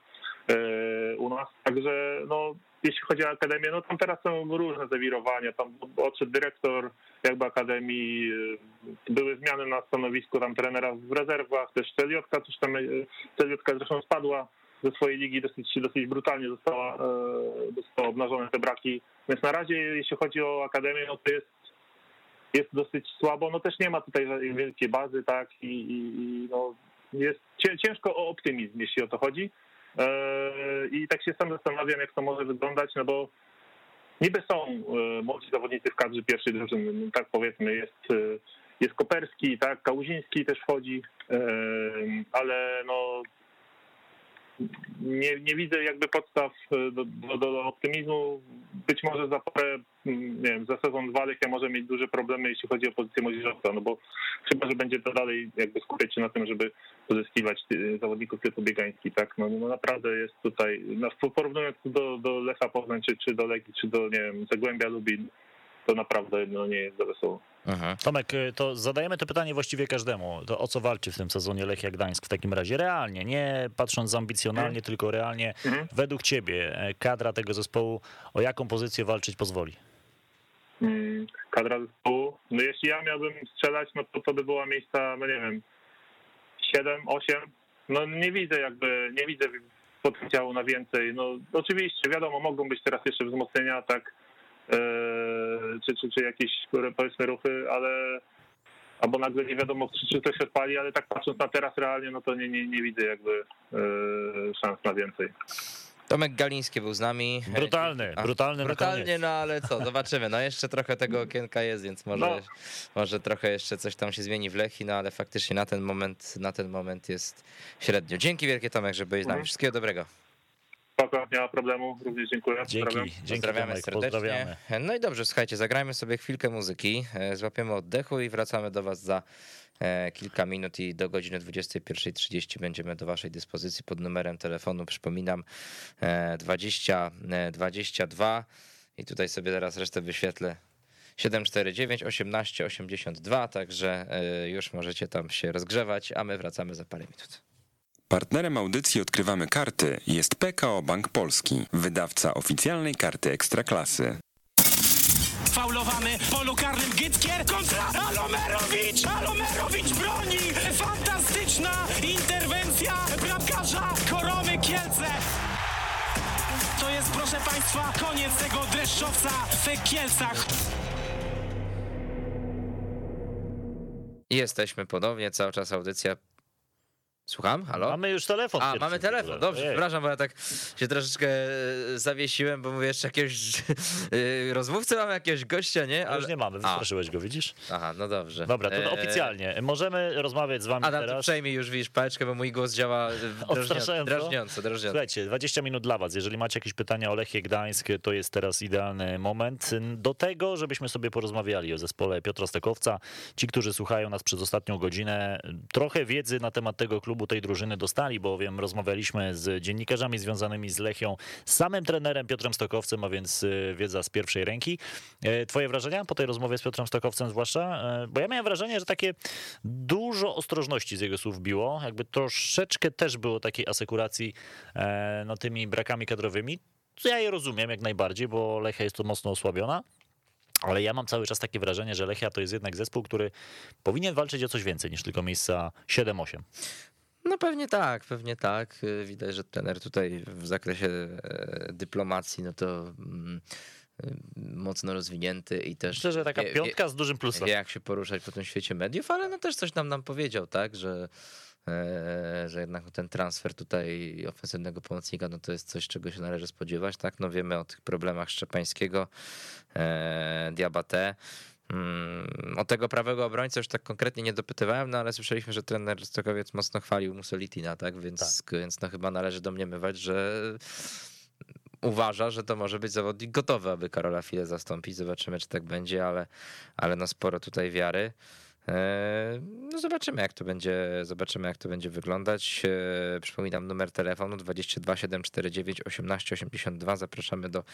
e, u nas. Także no jeśli chodzi o Akademię, no tam teraz są różne zawirowania. Tam odszedł dyrektor jakby Akademii, y, były zmiany na stanowisku tam trenera w rezerwach, też Celiotka, coś tam, Celiotka zresztą spadła ze swojej ligi dosyć, dosyć brutalnie została, e, zostały obnażone te braki. Więc na razie, jeśli chodzi o Akademię, no to jest, jest dosyć słabo. No też nie ma tutaj wielkiej bazy, tak, i, i, no, jest ciężko o optymizm, jeśli o to chodzi. E, I tak się sam zastanawiam, jak to może wyglądać, no bo niby są e, młodzi zawodnicy w kadrze pierwszej drużyny, no tak powiedzmy, jest, jest Koperski, tak, Kałuziński też wchodzi, ale no nie, nie widzę jakby podstaw e, do, do, do, optymizmu. Być może za parę, mm, nie wiem, za sezon dwa Lechia może mieć duże problemy, jeśli chodzi o pozycję młodzieżowca, no bo chyba, że będzie to dalej jakby skupiać się na tym, żeby pozyskiwać zawodników typu biegański, tak? No, no naprawdę jest tutaj, no, porównując do, do Lecha Poznań, czy, czy do Legii, czy do, nie wiem, Zagłębia Lubin, to naprawdę no, nie jest za wesoło. Mhm. Tomek, y, to zadajemy to pytanie właściwie każdemu. To o co walczy w tym sezonie Lechia Gdańsk w takim razie? Realnie, nie patrząc ambicjonalnie, mhm. tylko realnie. Mhm. Według ciebie e, kadra tego zespołu o jaką pozycję walczyć pozwoli? Mm, kadra zespołu? No jeśli ja miałbym strzelać, no to to by była miejsca, no nie wiem, 7, 8. No nie widzę jakby, nie widzę potencjału na więcej. No oczywiście, wiadomo, mogą być teraz jeszcze wzmocnienia, tak, czy, czy, czy jakieś powiedzmy ruchy, ale albo nagle nie wiadomo, czy, czy to się odpali, ale tak patrząc na teraz realnie, no to nie, nie, nie widzę jakby e, szans na więcej. Tomek Galiński był z nami. Brutalny, A, brutalny Brutalnie, no ale co, zobaczymy. No jeszcze trochę tego okienka jest, więc może, no. może trochę jeszcze coś tam się zmieni w Lechi, no ale faktycznie na ten moment, na ten moment jest średnio. Dzięki wielkie Tomek, że byłeś z nami. Mhm. Wszystkiego dobrego. Spoko, nie ma problemu, również dziękuję. Dzięki, dzięki Pozdrawiamy Tomek, serdecznie. Pozdrawiamy. No i dobrze, słuchajcie, zagrajmy sobie chwilkę muzyki, e, złapiemy oddechu i wracamy do was za e, kilka minut i do godziny 21.30 będziemy do waszej dyspozycji pod numerem telefonu, przypominam, 20 e, 22 i tutaj sobie zaraz resztę wyświetlę 749 18 82, także już możecie tam się rozgrzewać, a my wracamy za parę minut. Partnerem audycji Odkrywamy Karty jest PKO Bank Polski, wydawca oficjalnej karty Ekstraklasy. Faulowany w polu karnym Gytkier kontra Alomerowicz! Alomerowicz broni! Fantastyczna interwencja bramkarza Koromy Kielce! To jest, proszę Państwa, koniec tego dreszczowca w Kielcach. Jesteśmy ponownie, cały czas audycja Słucham? Halo? Mamy już telefon. A, mamy telefon. Dobrze, Ej. przepraszam, bo ja tak się troszeczkę e, zawiesiłem, bo mówię jeszcze jakiegoś e, rozmówcy, mamy jakiegoś gościa, nie? Ale... Już nie mamy, wystraszyłeś go, widzisz? Aha, no dobrze. Dobra, to e... oficjalnie. Możemy rozmawiać z wami Adam, teraz. przejmij już, widzisz, pałeczkę, bo mój głos działa drażniąco, drażniąco, drażniąco. Słuchajcie, 20 minut dla was. Jeżeli macie jakieś pytania o Lechie Gdańsk, to jest teraz idealny moment do tego, żebyśmy sobie porozmawiali o zespole Piotra Stekowca. Ci, którzy słuchają nas przez ostatnią godzinę, trochę wiedzy na temat tego klubu tej drużyny dostali, bowiem rozmawialiśmy z dziennikarzami związanymi z Lechią, z samym trenerem Piotrem Stokowcem, a więc y, wiedza z pierwszej ręki. E, twoje wrażenia po tej rozmowie z Piotrem Stokowcem zwłaszcza? E, bo ja miałem wrażenie, że takie dużo ostrożności z jego słów biło, jakby troszeczkę też było takiej asekuracji e, no, tymi brakami kadrowymi. Ja je rozumiem jak najbardziej, bo Lechia jest to mocno osłabiona. Ale ja mam cały czas takie wrażenie, że Lechia to jest jednak zespół, który powinien walczyć o coś więcej niż tylko miejsca 7-8. No pewnie tak, pewnie tak. Widać, że trener tutaj w zakresie e, dyplomacji, no to mm, e, mocno rozwinięty i też... Myślę, że taka wie, piątka z dużym plusem. Jak się poruszać po tym świecie mediów, ale no też coś nam nam powiedział, tak, że e, że jednak ten transfer tutaj ofensywnego pomocnika, no to jest coś, czego się należy spodziewać, tak? No wiemy o tych problemach Szczepańskiego, Diabate, Mm, o tego prawego obrońcę już tak konkretnie nie dopytywałem, no ale słyszeliśmy, że trener Stokowiec mocno chwalił Mussolitina, tak? Więc, tak. więc no chyba należy domniemywać, że uważa, że to może być zawodnik gotowy, aby Karola File zastąpić. Zobaczymy, czy tak będzie, ale, ale no sporo tutaj wiary. E, No zobaczymy, jak to będzie, zobaczymy, jak to będzie wyglądać. E, Przypominam numer telefonu 22 749 18 82. Zapraszamy do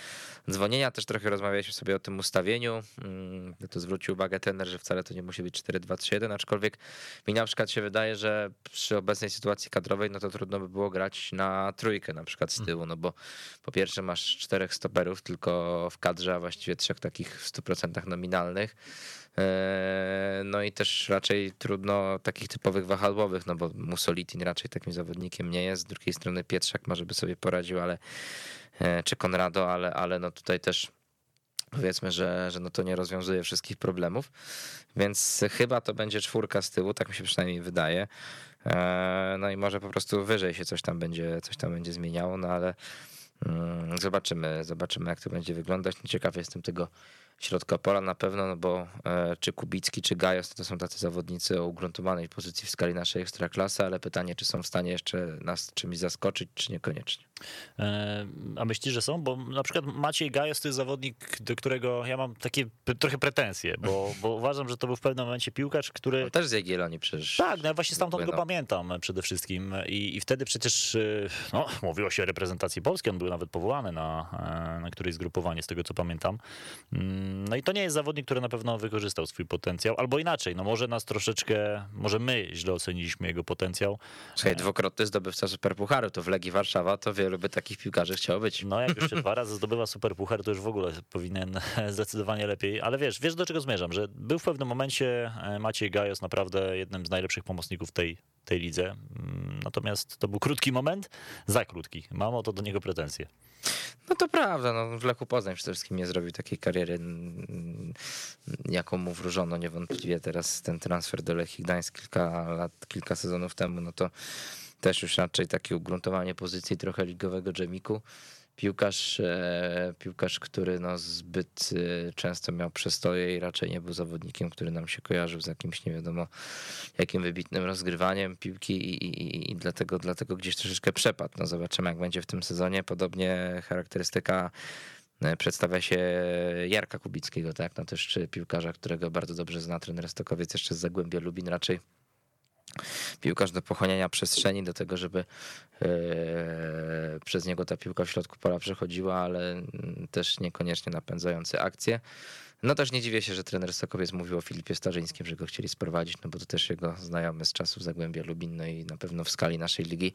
dzwonienia. Też trochę rozmawialiśmy sobie o tym ustawieniu. Mm, To zwrócił uwagę trener, że wcale to nie musi być 4 2 3 1 aczkolwiek mi na przykład się wydaje, że przy obecnej sytuacji kadrowej, no to trudno by było grać na trójkę na przykład z tyłu, no bo po pierwsze masz czterech stoperów tylko w kadrze, a właściwie trzech takich w 100% nominalnych. Eee, No i też raczej trudno takich typowych wahadłowych, no bo Musolitin raczej takim zawodnikiem nie jest. Z drugiej strony Pietrzak może by sobie poradził, ale e, czy Konrado, ale, ale no tutaj też powiedzmy, że, że no to nie rozwiązuje wszystkich problemów. Więc chyba to będzie czwórka z tyłu, tak mi się przynajmniej wydaje. Eee, No i może po prostu wyżej się coś tam będzie, coś tam będzie zmieniało, no ale mm, zobaczymy, zobaczymy jak to będzie wyglądać. No Ciekaw jestem tego środka pola na pewno, no bo e, czy Kubicki, czy Gajos to są tacy zawodnicy o ugruntowanej pozycji w skali naszej ekstraklasy, ale pytanie, czy są w stanie jeszcze nas czymś zaskoczyć, czy niekoniecznie. E, A myślisz, że są? Bo na przykład Maciej Gajos to jest zawodnik, do którego ja mam takie trochę pretensje, bo, bo uważam, że to był w pewnym momencie piłkarz, który... On też z Jagiellonii przecież. Tak, no ja właśnie stamtąd go pamiętam przede wszystkim I, i wtedy przecież y, no, mówiło się o reprezentacji polskiej, on był nawet powołany na, e, na któreś zgrupowanie, z tego co pamiętam. No i to nie jest zawodnik, który na pewno wykorzystał swój potencjał, albo inaczej, no może nas troszeczkę, może my źle oceniliśmy jego potencjał. Słuchaj, dwukrotny zdobywca Superpucharu, to w Legii Warszawa, to wielu by takich piłkarzy chciało być. No jak już się dwa razy zdobywa superpuchar, to już w ogóle powinien zdecydowanie lepiej. Ale wiesz, wiesz do czego zmierzam, że był w pewnym momencie e, Maciej Gajos naprawdę jednym z najlepszych pomocników tej, tej lidze. Mm, Natomiast to był krótki moment, za krótki. Mam o to do niego pretensje. No to prawda, no w Lechu Poznań przede wszystkim nie zrobił takiej kariery, jaką mu wróżono niewątpliwie teraz ten transfer do Lechii Gdańsk kilka lat, kilka sezonów temu, no to też już raczej takie ugruntowanie pozycji trochę ligowego dżemiku. Piłkarz, e, piłkarz, który no zbyt e, często miał przestoje i raczej nie był zawodnikiem, który nam się kojarzył z jakimś nie wiadomo jakim wybitnym rozgrywaniem piłki i, i, i dlatego, dlatego gdzieś troszeczkę przepadł. No zobaczymy jak będzie w tym sezonie. Podobnie charakterystyka e, przedstawia się Jarka Kubickiego, tak? No też piłkarza, którego bardzo dobrze zna trener Stokowiec jeszcze z Zagłębia Lubin raczej piłkarz do pochłaniania przestrzeni, do tego, żeby e, przez niego ta piłka w środku pola przechodziła, ale mm, też niekoniecznie napędzający akcję. No też nie dziwię się, że trener Sokowiec mówił o Filipie Starzyńskim, że go chcieli sprowadzić, no bo to też jego znajomy z czasów Zagłębia Lubin, no i na pewno w skali naszej ligi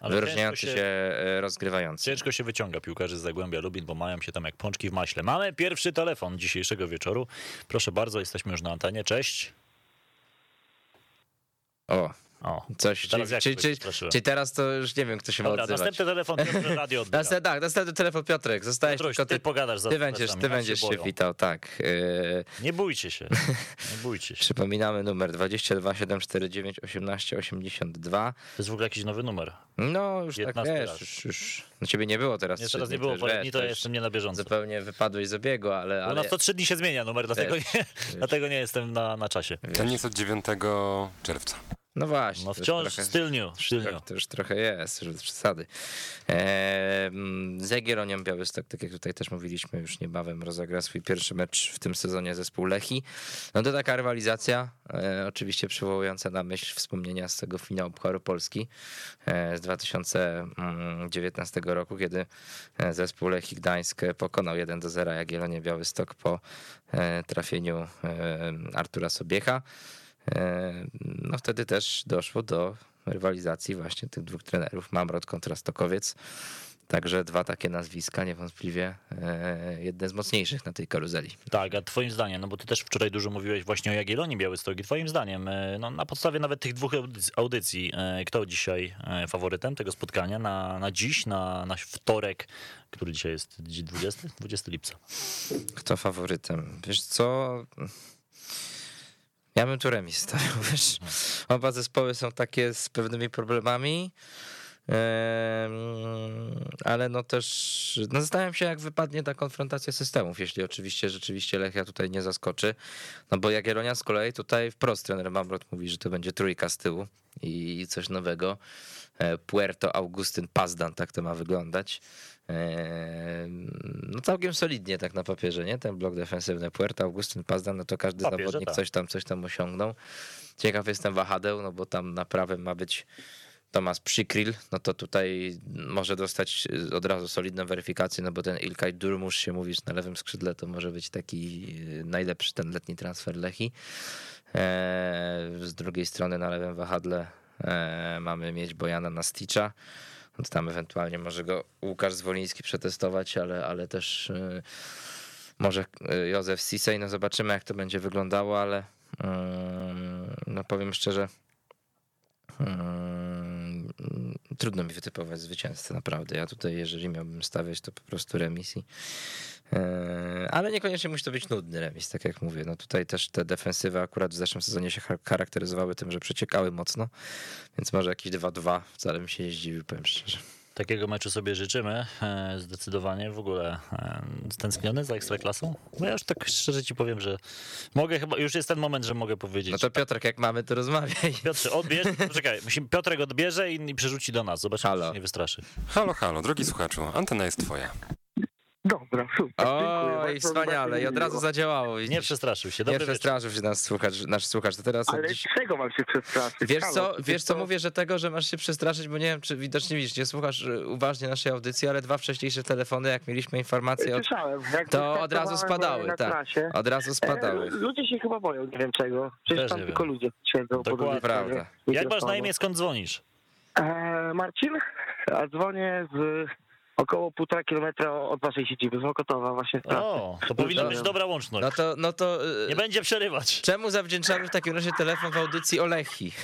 Ale wyróżniający się, się- e, rozgrywający. Ciężko się wyciąga piłkarzy z Zagłębia Lubin, bo mają się tam jak pączki w maśle. Mamy pierwszy telefon dzisiejszego wieczoru. Proszę bardzo, jesteśmy już na antenie. Cześć. O, O, coś, Teraz czy, jak czy, się czy, wystraszyłem? czy teraz to już nie wiem, kto się ma Dobra, odzywać. następny telefon, Piotr Radio odbiera. Następny, tak, następny telefon Piotrek, zostajesz Piotruś, tylko ty ty, pogadasz za ty będziesz, ty będziesz się boją. witał, tak. E, Nie bójcie się, nie bójcie się. Przypominamy numer 22 749 18 82. To jest w ogóle jakiś nowy numer. No już tak 15 wiesz, raz. już, już no ciebie nie było teraz. Nie, teraz dni, nie było parę wiesz, dni, to ja już jestem nie na bieżąco. Zupełnie wypadłeś z obiegu, ale, U ale nas co trzy dni się zmienia numer, dlatego Wiesz, nie, dlatego nie jestem na, na czasie. Ten jest od 9 czerwca. No właśnie. No wciąż trochę- new, still trochę-. To już trochę jest, już bez przesady. Eee, z Jagiellonią Białystok, tak jak tutaj też mówiliśmy, już niebawem rozegra swój pierwszy mecz w tym sezonie zespół Lechi. No to taka rywalizacja, e, oczywiście przywołująca na myśl wspomnienia z tego finału Pucharu Polski e, z 2019 roku, kiedy e, zespół Lechii Gdańsk pokonał 1 do 0 Jagiellonię Białystok po e, trafieniu e, Artura Sobiecha. E, No wtedy też doszło do rywalizacji właśnie tych dwóch trenerów, Mamrot kontra Stokowiec. Także dwa takie nazwiska, niewątpliwie e, jedne z mocniejszych na tej karuzeli. Tak, a twoim zdaniem, no bo ty też wczoraj dużo mówiłeś właśnie o Jagiellonii Białystok i twoim zdaniem, e, no na podstawie nawet tych dwóch audyc- audycji, kto dzisiaj faworytem tego spotkania na, na dziś, na, na wtorek, który dzisiaj jest dziś 20? 20 lipca. Kto faworytem? Wiesz co? Ja bym tu remis stawiał, wiesz. Oba zespoły są takie z pewnymi problemami. Em, ale no też no zastanawiam się, jak wypadnie ta konfrontacja systemów, jeśli oczywiście rzeczywiście Lechia tutaj nie zaskoczy. No bo Jagiellonia z kolei tutaj wprost trener Mamrot mówi, że to będzie trójka z tyłu i coś nowego. E, Puerto Augustyn Pazdan, tak to ma wyglądać. E, no całkiem solidnie tak na papierze, nie? Ten blok defensywny Puerta, Augustyn Pazdan, no to każdy Papierze, zawodnik tak. coś tam, coś tam osiągnął. Ciekaw jestem wahadeł, no bo tam na prawym ma być Tomasz Przykryl, no to tutaj może dostać od razu solidną weryfikację, no bo ten Ilkay Durmusz się mówi, że na lewym skrzydle to może być taki y, najlepszy ten letni transfer Lechi. E, Z drugiej strony na lewym wahadle e, mamy mieć Bojana Nasticza. Tam ewentualnie może go Łukasz Zwoliński przetestować, ale, ale też y, może y, Józef Sisej. No zobaczymy jak to będzie wyglądało, ale mm, no powiem szczerze, trudno mi wytypować zwycięzcę naprawdę. Ja tutaj jeżeli miałbym stawiać to po prostu remisji. Ale niekoniecznie musi to być nudny remis, tak jak mówię. No tutaj też te defensywy akurat w zeszłym sezonie się char- charakteryzowały tym, że przeciekały mocno, więc może jakieś 2-2 wcale mi się nie zdziwił, powiem szczerze. Takiego meczu sobie życzymy. e, Zdecydowanie w ogóle e, stęskniony za ekstraklasą. No ja już tak szczerze ci powiem, że mogę chyba, już jest ten moment, że mogę powiedzieć. No to Piotrek, jak mamy, to rozmawiaj. Piotrze, odbierz, czekaj, musimy, Piotrek odbierze i, i przerzuci do nas. Zobaczymy, Halo. czy się nie wystraszy. Halo, halo, drogi słuchaczu, antena jest twoja. Dobra, super. Oj, wspaniale, i od razu zadziałało. Nie widzisz. przestraszył się. Nie Dobry wieczór. przestraszył się nas słuchacz, nasz słuchacz. To teraz Ale dziś... czego mam się przestraszyć? Wiesz co, wiesz co, mówię, że tego, że masz się przestraszyć, bo nie wiem, czy widocznie widzisz, nie słuchasz y, uważnie naszej audycji, ale dwa wcześniejsze telefony, jak mieliśmy informacje, od... To od razu spadały, tak. od razu spadały. e, Ludzie się chyba boją, nie wiem czego. Przecież Też tam nie tylko ludzie siedzą. po Dokładnie. Prawda. Jak masz na imię, skąd dzwonisz? E, Marcin, a dzwonię z około półtora kilometra od waszej siedziby, z Mokotowa właśnie. O, to powinna być dobra łączność. No to, no to y, Nie będzie przerywać. czemu zawdzięczamy w takim razie telefon w audycji Olechi?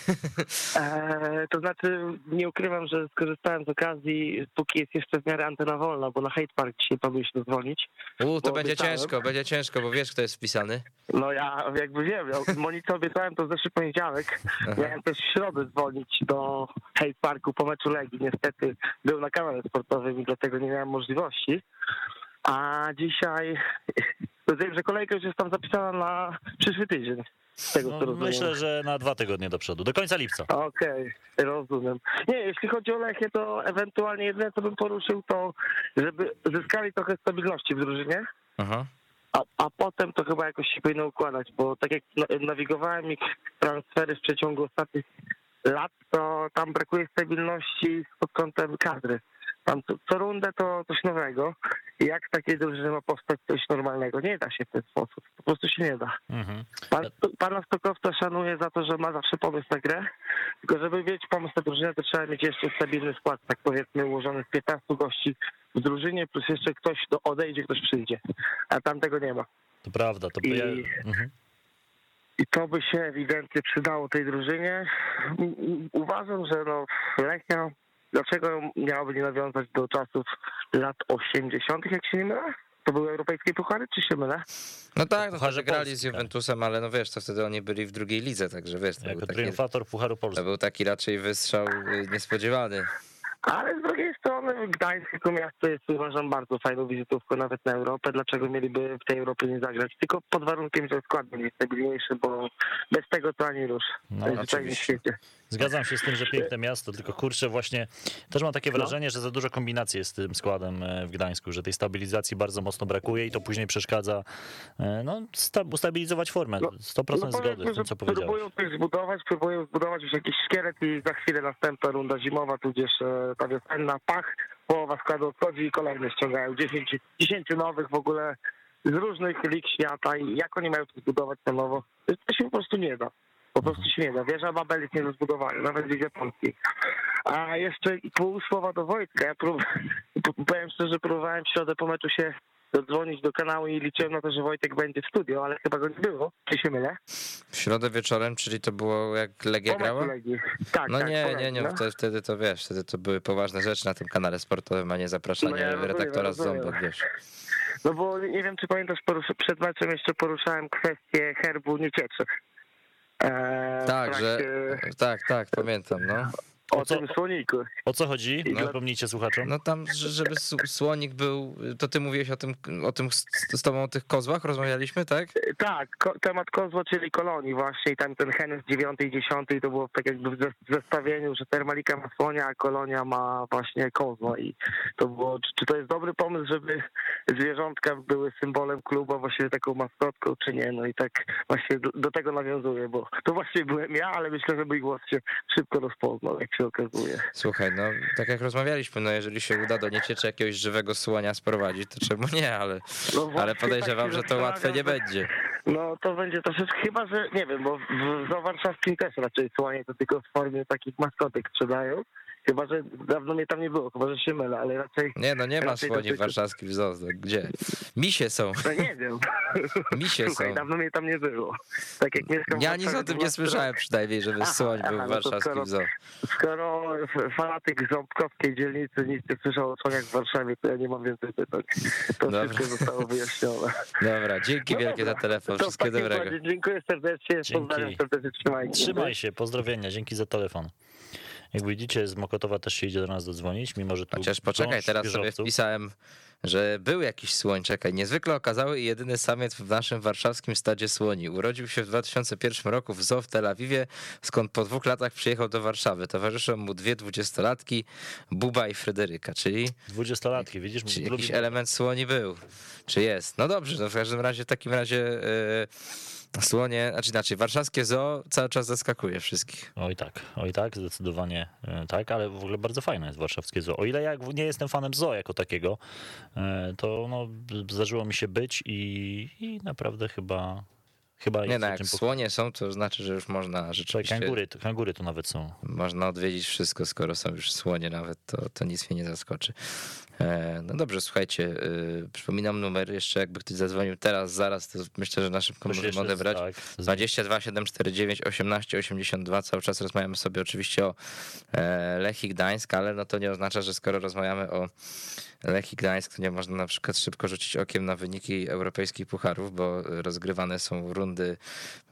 E, to znaczy, nie ukrywam, że skorzystałem z okazji, póki jest jeszcze w miarę antena wolna, bo na Hate Park dzisiaj się dzwonić. U, to będzie obiecałem. ciężko, będzie ciężko, bo wiesz, kto jest wpisany. No ja jakby wiem, ja Monice obiecałem to w zeszły poniedziałek. Miałem też w środę dzwonić do Hate Parku po meczu Legii. Niestety był na kanale sportowym i dlatego nie miałem możliwości. A dzisiaj rozumiem, że kolejka już jest tam zapisana na przyszły tydzień. Z tego co No, rozumiem. myślę, że na dwa tygodnie do przodu, do końca lipca. Okej, rozumiem. Nie, jeśli chodzi o Lechię, to ewentualnie jedyne co bym poruszył, to żeby zyskali trochę stabilności w drużynie. Aha. A, a potem to chyba jakoś się powinno układać, bo tak jak na- nawigowałem ich transfery w przeciągu ostatnich lat, to tam brakuje stabilności pod kątem kadry. Tam co, co rundę to coś nowego. I jak takiej drużyny ma powstać coś normalnego? Nie da się w ten sposób. Po prostu się nie da. Mhm. Pan, pana Stokowca szanuję za to, że ma zawsze pomysł na grę, tylko żeby mieć pomysł na drużynę, to trzeba mieć jeszcze stabilny skład, tak powiedzmy ułożony z 15 gości w drużynie, plus jeszcze ktoś do odejdzie, ktoś przyjdzie. A tam tego nie ma. To prawda. To I- ja... mhm. I to by się ewidentnie przydało tej drużynie. Uważam, że no Lechia, dlaczego miałaby nie nawiązać do czasów lat 80., jak się nie mylę? To były europejskie puchary, czy się mylę? No tak, no Pucharze grali z. Juventusem, ale no wiesz, to wtedy oni byli w drugiej lidze, także wiesz, to, był Jako taki, triumfator Pucharu to Polski. był taki raczej wystrzał y, niespodziewany. Ale z drugiej strony Gdańsk jako miasto jest uważam bardzo fajną wizytówką nawet na Europę. Dlaczego mieliby w tej Europie nie zagrać? Tylko pod warunkiem, że skład będzie stabilniejszy, bo bez tego to ani rusz. No, To w oczywiście. świecie. Zgadzam się z tym, że piękne miasto, tylko kurczę właśnie, też mam No. takie wrażenie, że za dużo kombinacji jest z tym składem e, w Gdańsku, że tej stabilizacji bardzo mocno brakuje i to później przeszkadza e, no, sta- ustabilizować formę. No, 100% zgody z tym, co powiedziałeś. Próbują coś zbudować, próbują zbudować już jakiś szkielet i za chwilę następna runda zimowa, tudzież e, ta wiosenna, pach, połowa składu odchodzi i kolejne ściągają. 10, 10 nowych w ogóle z różnych lig świata i jak oni mają to zbudować na nowo? To się po prostu nie da. Po prostu nie da. Wieża Babel jest nie do zbudowania, nawet w Polskiej. A jeszcze pół słowa do Wojtka. Ja prób... powiem szczerze, próbowałem w środę po meczu się dodzwonić do kanału i liczyłem na to, że Wojtek będzie w studio, ale chyba go nie było. Czy się mylę? W środę wieczorem, czyli to było jak Legia grała? Tak, No tak, nie, nie, Legii, nie, no. wtedy, wtedy to wiesz, wtedy to były poważne rzeczy na tym kanale sportowym, a nie zapraszanie No ja rozumiem, redaktora z rozumiem. ząbek, wiesz. No bo nie wiem, czy pamiętasz, przed meczem jeszcze poruszałem kwestię herbu Niecieczy. W Tak, że, trakcie- tak, tak, pamiętam, no. O O co- tym słoniku. O co chodzi? No. Przypomnijcie słuchaczom. No tam, że- żeby słonik był, to ty mówiłeś o tym, o tym z, z tobą o tych kozłach, rozmawialiśmy, tak? Tak, ko- temat kozła, czyli kolonii właśnie i tam ten hen z 9 i 10 to było tak jakby w zes- w zestawieniu, że Termalika ma słonia, a kolonia ma właśnie kozła i to było, czy, czy to jest dobry pomysł, żeby zwierzątka były symbolem klubu, a właściwie taką maskotką, czy nie, no i tak właśnie do, do tego nawiązuję, bo to właśnie byłem ja, ale myślę, że mój głos się szybko rozpoznał, jak się okazuje. Słuchaj, no tak jak rozmawialiśmy, no jeżeli się uda do niecieczy jakiegoś żywego słonia sprowadzić, to czemu nie, ale, No ale podejrzewam, tak się że to łatwe nie będzie. No to będzie troszeczkę, chyba że nie wiem, bo w, w warszawskim też raczej słonie to tylko w formie takich maskotek sprzedają. Chyba, że dawno mnie tam nie było, chyba, że się mylę, ale raczej, Nie, no nie ma słoni w tylko- warszawskim zoo, no gdzie? Misie są, no nie wiem. misie Słuchaj, są. dawno mnie tam nie było. Tak jak mieszkam Ja nic o tym nie słyszałem przynajmniej, żeby Aha, słoń był aha, w no warszawskim skoro- zoo. Skoro fanatyk ząbkowskiej dzielnicy nic nie słyszał o słoniach w Warszawie, to ja nie mam więcej pytań. To Dobra. wszystko zostało wyjaśnione. Dobra, dzięki No wielkie dobra, za telefon, To wszystkiego dobrego. Dziękuję serdecznie, Dzięki. pozdrawiam serdecznie, trzymajcie się. Trzymaj się, pozdrowienia, dzięki za telefon. Jak widzicie, z Mokotowa też się idzie do nas dodzwonić, mimo że tu Chociaż poczekaj, teraz sobie wpisałem, że był jakiś słoń, czekaj, niezwykle okazały i jedyny samiec w naszym warszawskim stadzie słoni. Urodził się w 2001 roku w zoo w Tel Awiwie, skąd po dwóch latach przyjechał do Warszawy. Towarzyszą mu dwie dwudziestolatki, Buba i Fryderyka, czyli, Dwudziestolatki, widzisz? czyli jakiś element słoni był. Czy jest? No dobrze, no w każdym razie, w takim razie e, słonie, znaczy inaczej, warszawskie zoo cały czas zaskakuje wszystkich. Oj tak, oj tak, zdecydowanie e, tak, ale w ogóle bardzo fajne jest warszawskie zoo. O ile ja nie jestem fanem zoo jako takiego, e, to no, zdarzyło mi się być i, i naprawdę chyba, chyba Nie no, jak słonie są, to znaczy, że już można rzeczywiście... kangury, to, kangury to nawet są. Można odwiedzić wszystko, skoro są już słonie nawet, to, to nic mnie nie zaskoczy. E, No dobrze, słuchajcie, y, przypominam numer, jeszcze jakby ktoś zadzwonił teraz, zaraz, to myślę, że na szybko możemy odebrać. tak, 22 749 18 82. Cały czas rozmawiamy sobie oczywiście o e, Lechii Gdańsk, ale no to nie oznacza, że skoro rozmawiamy o Lechii Gdańsk, to nie można na przykład szybko rzucić okiem na wyniki europejskich pucharów, bo rozgrywane są rundy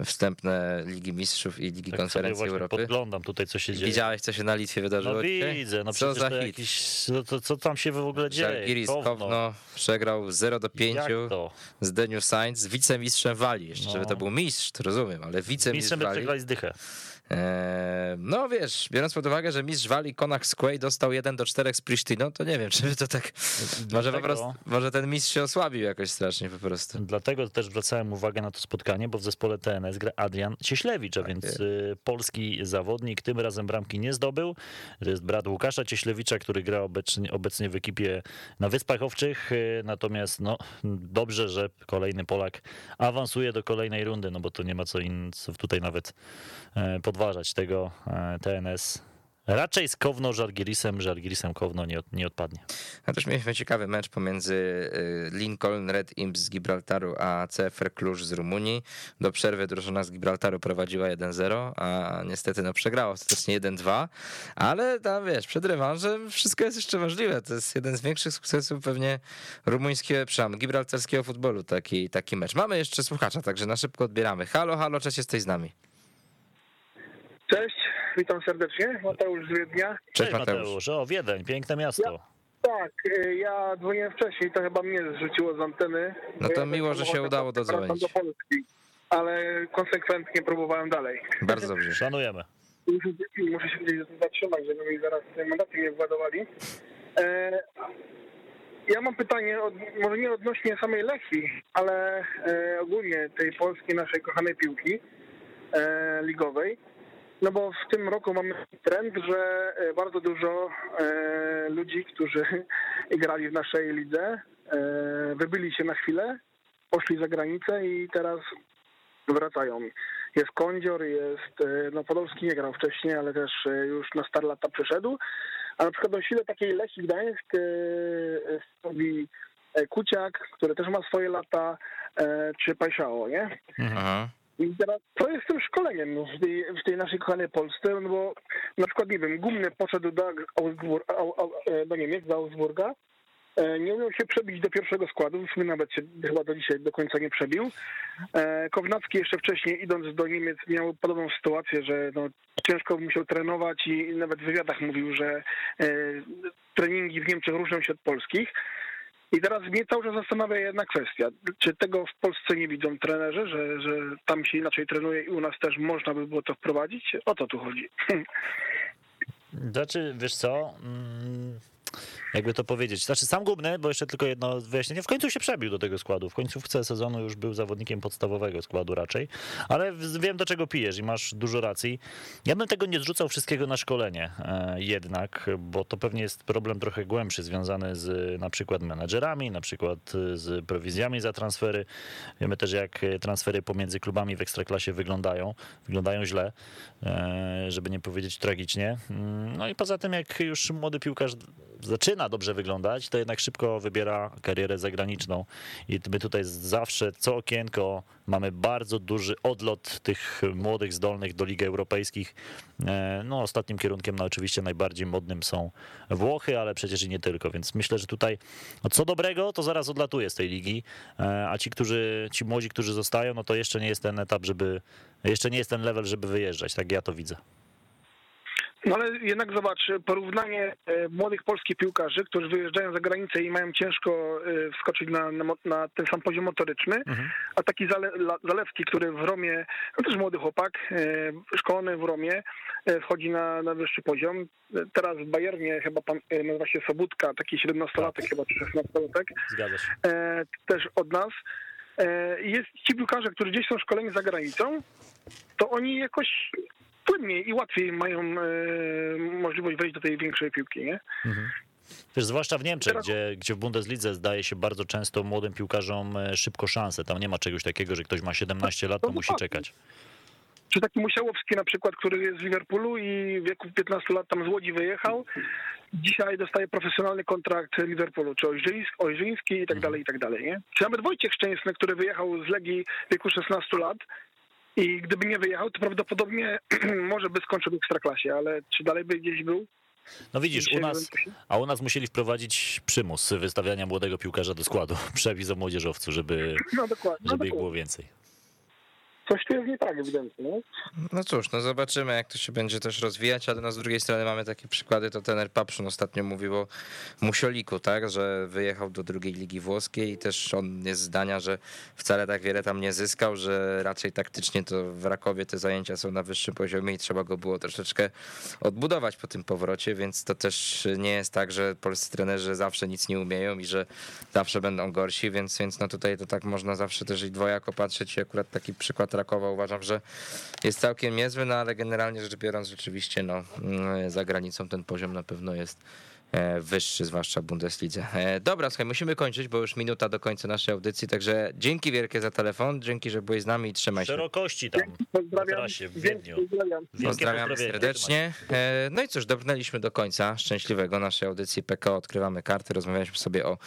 wstępne Ligi Mistrzów i Ligi tak Konferencji Europy. podglądam tutaj, co się dzieje. Widziałeś, co się na Litwie wydarzyło No widzę, no Co za hit? jakiś, no to, co tam się w ogóle dzieje? Żalgiris Kowno. Kowno przegrał 0 do 5 Jak to? z Deniu Sainz, wicemistrzem Walii. Jeszcze, żeby No. to był mistrz, to rozumiem, ale wicemistrz Mistrzem Walii. przegrali zdychę. Eee, no wiesz, biorąc pod uwagę, że mistrz Walii Konach Squay dostał 1 do 4 z Pristiną, to nie wiem, czy to tak... Może po prostu, może ten mistrz się osłabił jakoś strasznie po prostu. Dlatego też zwracałem uwagę na to spotkanie, bo w zespole TNS gra Adrian Cieślewicz, a więc y, polski zawodnik. Tym razem bramki nie zdobył. To jest brat Łukasza Cieślewicza, który gra obecnie, obecnie w ekipie na Wyspach Owczych. y, Natomiast no, dobrze, że kolejny Polak awansuje do kolejnej rundy, no bo to nie ma co, in, co tutaj nawet e, podważać tego e, TNS. Raczej z Kowno Żalgirisem, Żalgirisem Kowno nie, od- nie odpadnie. A też mieliśmy ciekawy mecz pomiędzy y, Lincoln Red Imps z Gibraltaru a CFR Cluj z Rumunii. Do przerwy drużyna z Gibraltaru prowadziła 1-0, a niestety no przegrała ostatecznie 1-2, ale tam wiesz, przed rewanżem wszystko jest jeszcze możliwe. To jest jeden z większych sukcesów pewnie rumuńskiego, przepraszam, gibraltarskiego futbolu taki, taki mecz. Mamy jeszcze słuchacza, także na szybko odbieramy. Halo, halo, cześć, jesteś z nami. Cześć, witam serdecznie. Mateusz z Wiednia. Cześć Mateusz. O, Wiedeń, piękne miasto. Tak, y, ja dzwoniłem wcześniej, to chyba mnie zrzuciło z anteny. No to ja miło, że się udało wracam dodzwonić. do Polski, ale konsekwentnie próbowałem dalej. Bardzo dobrze. Szanujemy. Muszę, muszę się gdzieś zatrzymać, żeby mi zaraz mandaty nie władowali. E, ja mam pytanie, od, może nie odnośnie samej Lechii, ale e, ogólnie tej polskiej naszej kochanej piłki e, ligowej. No bo w tym roku mamy trend, że e, bardzo dużo e, ludzi, którzy grali w naszej lidze, e, wybyli się na chwilę, poszli za granicę i teraz wracają. Jest Kądzior, jest, e, no Podolski nie grał wcześniej, ale też już na star lata przeszedł. A na przykład o sile takiej Lechii Gdańsk e, Kuciak, który też ma swoje lata, czy Pajsiało, nie? Aha. I teraz co jest tym szkoleniem w tej, w tej naszej kochanej Polsce? No bo na przykład, nie wiem, Gumny poszedł do, Augsburg, au, au, e, do Niemiec, do Augsburga, E, Nie umiał się przebić do pierwszego składu, w sumie nawet się chyba do dzisiaj do końca nie przebił. E, Kownacki jeszcze wcześniej idąc do Niemiec miał podobną sytuację, że no, ciężko musiał trenować i nawet w wywiadach mówił, że treningi w Niemczech różnią się od polskich. I teraz mnie cały czas zastanawia jedna kwestia. Czy tego w Polsce nie widzą trenerzy, że, że tam się inaczej trenuje i u nas też można by było to wprowadzić? O to tu chodzi. Znaczy, wiesz co, mm, jakby to powiedzieć, znaczy sam Gubny, bo jeszcze tylko jedno wyjaśnienie, w końcu się przebił do tego składu, w końcówce sezonu już był zawodnikiem podstawowego składu raczej, ale wiem do czego pijesz i masz dużo racji. Ja bym tego nie zrzucał wszystkiego na szkolenie e, jednak, bo to pewnie jest problem trochę głębszy, związany z na przykład menedżerami, na przykład e, z prowizjami za transfery. Wiemy też jak e, transfery pomiędzy klubami w Ekstraklasie wyglądają, wyglądają źle, żeby nie powiedzieć tragicznie. Mm, No i poza tym jak już młody piłkarz zaczyna dobrze wyglądać, to jednak szybko wybiera karierę zagraniczną i my tutaj zawsze co okienko mamy bardzo duży odlot tych młodych, zdolnych do Ligi Europejskich. E, No ostatnim kierunkiem no oczywiście najbardziej modnym są Włochy, ale przecież i nie tylko, więc myślę, że tutaj no co dobrego, to zaraz odlatuje z tej ligi, E, a ci, którzy, ci młodzi, którzy zostają, no to jeszcze nie jest ten etap, żeby, jeszcze nie jest ten level, żeby wyjeżdżać, tak ja to widzę. No ale jednak zobacz, porównanie e, młodych polskich piłkarzy, którzy wyjeżdżają za granicę i mają ciężko e, wskoczyć na, na, na ten sam poziom motoryczny, a taki Zale, Zalewski, który w Romie, no też młody chłopak, e, szkolony w Romie, wchodzi na, na wyższy poziom. Teraz w Bayernie chyba pan, nazywa się Sobudka, taki 17-latek chyba, czy 16-latek, Zgadza się. też od nas. Jest ci piłkarze, którzy gdzieś są szkoleni za granicą, to oni jakoś płynniej i łatwiej mają e, możliwość wejść do tej większej piłki, nie? Wiesz, zwłaszcza w Niemczech, Teraz- gdzie, gdzie w Bundeslidze zdaje się bardzo często młodym piłkarzom e, szybko szansę. Tam nie ma czegoś takiego, że ktoś ma 17 lat, to musi czekać. Czy taki Musiałowski na przykład, który jest z Liverpoolu i w wieku 15 lat tam z Łodzi wyjechał, dzisiaj dostaje profesjonalny kontrakt Liverpoolu, czy Ojrzyński, Ojrzyński i tak dalej, i tak dalej, nie? Czy nawet Wojciech Szczęsny, który wyjechał z Legii w wieku 16 lat i gdyby nie wyjechał, to prawdopodobnie może by skończył w Ekstraklasie, ale czy dalej by gdzieś był? No widzisz, u nas, a u nas musieli wprowadzić przymus wystawiania młodego piłkarza do składu, przewizą młodzieżowcu, żeby, No dokładnie. No, żeby ich dokładnie. było więcej. Coś tu jest nie tak ewidentnie, nie? No cóż, no zobaczymy, jak to się będzie też rozwijać, ale no z drugiej strony mamy takie przykłady, to tener Papszun ostatnio mówił o Musioliku, tak, że wyjechał do drugiej ligi włoskiej i też on jest zdania, że wcale tak wiele tam nie zyskał, że raczej taktycznie to w Rakowie te zajęcia są na wyższym poziomie i trzeba go było troszeczkę odbudować po tym powrocie, więc to też nie jest tak, że polscy trenerzy zawsze nic nie umieją i że zawsze będą gorsi, więc, więc no tutaj to tak można zawsze też i dwojako patrzeć i akurat taki przykład Uważam, że jest całkiem niezły, no ale generalnie rzecz biorąc rzeczywiście no mm, za granicą ten poziom na pewno jest wyższy, zwłaszcza w Bundeslidze. E, Dobra, słuchaj, musimy kończyć, bo już minuta do końca naszej audycji, także dzięki wielkie za telefon, dzięki, że byłeś z nami i trzymaj się. Szerokości tam, na Pozdrawiam. trasie w Wiedniu. Pozdrawiam. Pozdrawiam serdecznie. E, No i cóż, dobrnęliśmy do końca szczęśliwego naszej audycji PKO. Odkrywamy karty. Rozmawialiśmy sobie o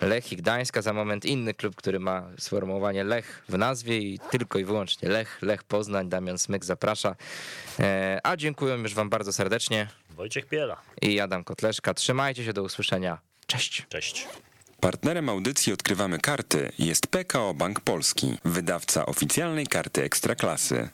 Lechii Gdańska. Za moment inny klub, który ma sformułowanie Lech w nazwie i tylko i wyłącznie Lech. Lech Poznań. Damian Smyk zaprasza. E, A dziękuję już wam bardzo serdecznie Wojciech Piela. i Adam Kotleszka. Trzymajcie się, do usłyszenia. Cześć. Cześć. Partnerem audycji Odkrywamy Karty jest PKO Bank Polski, wydawca oficjalnej karty Ekstraklasy.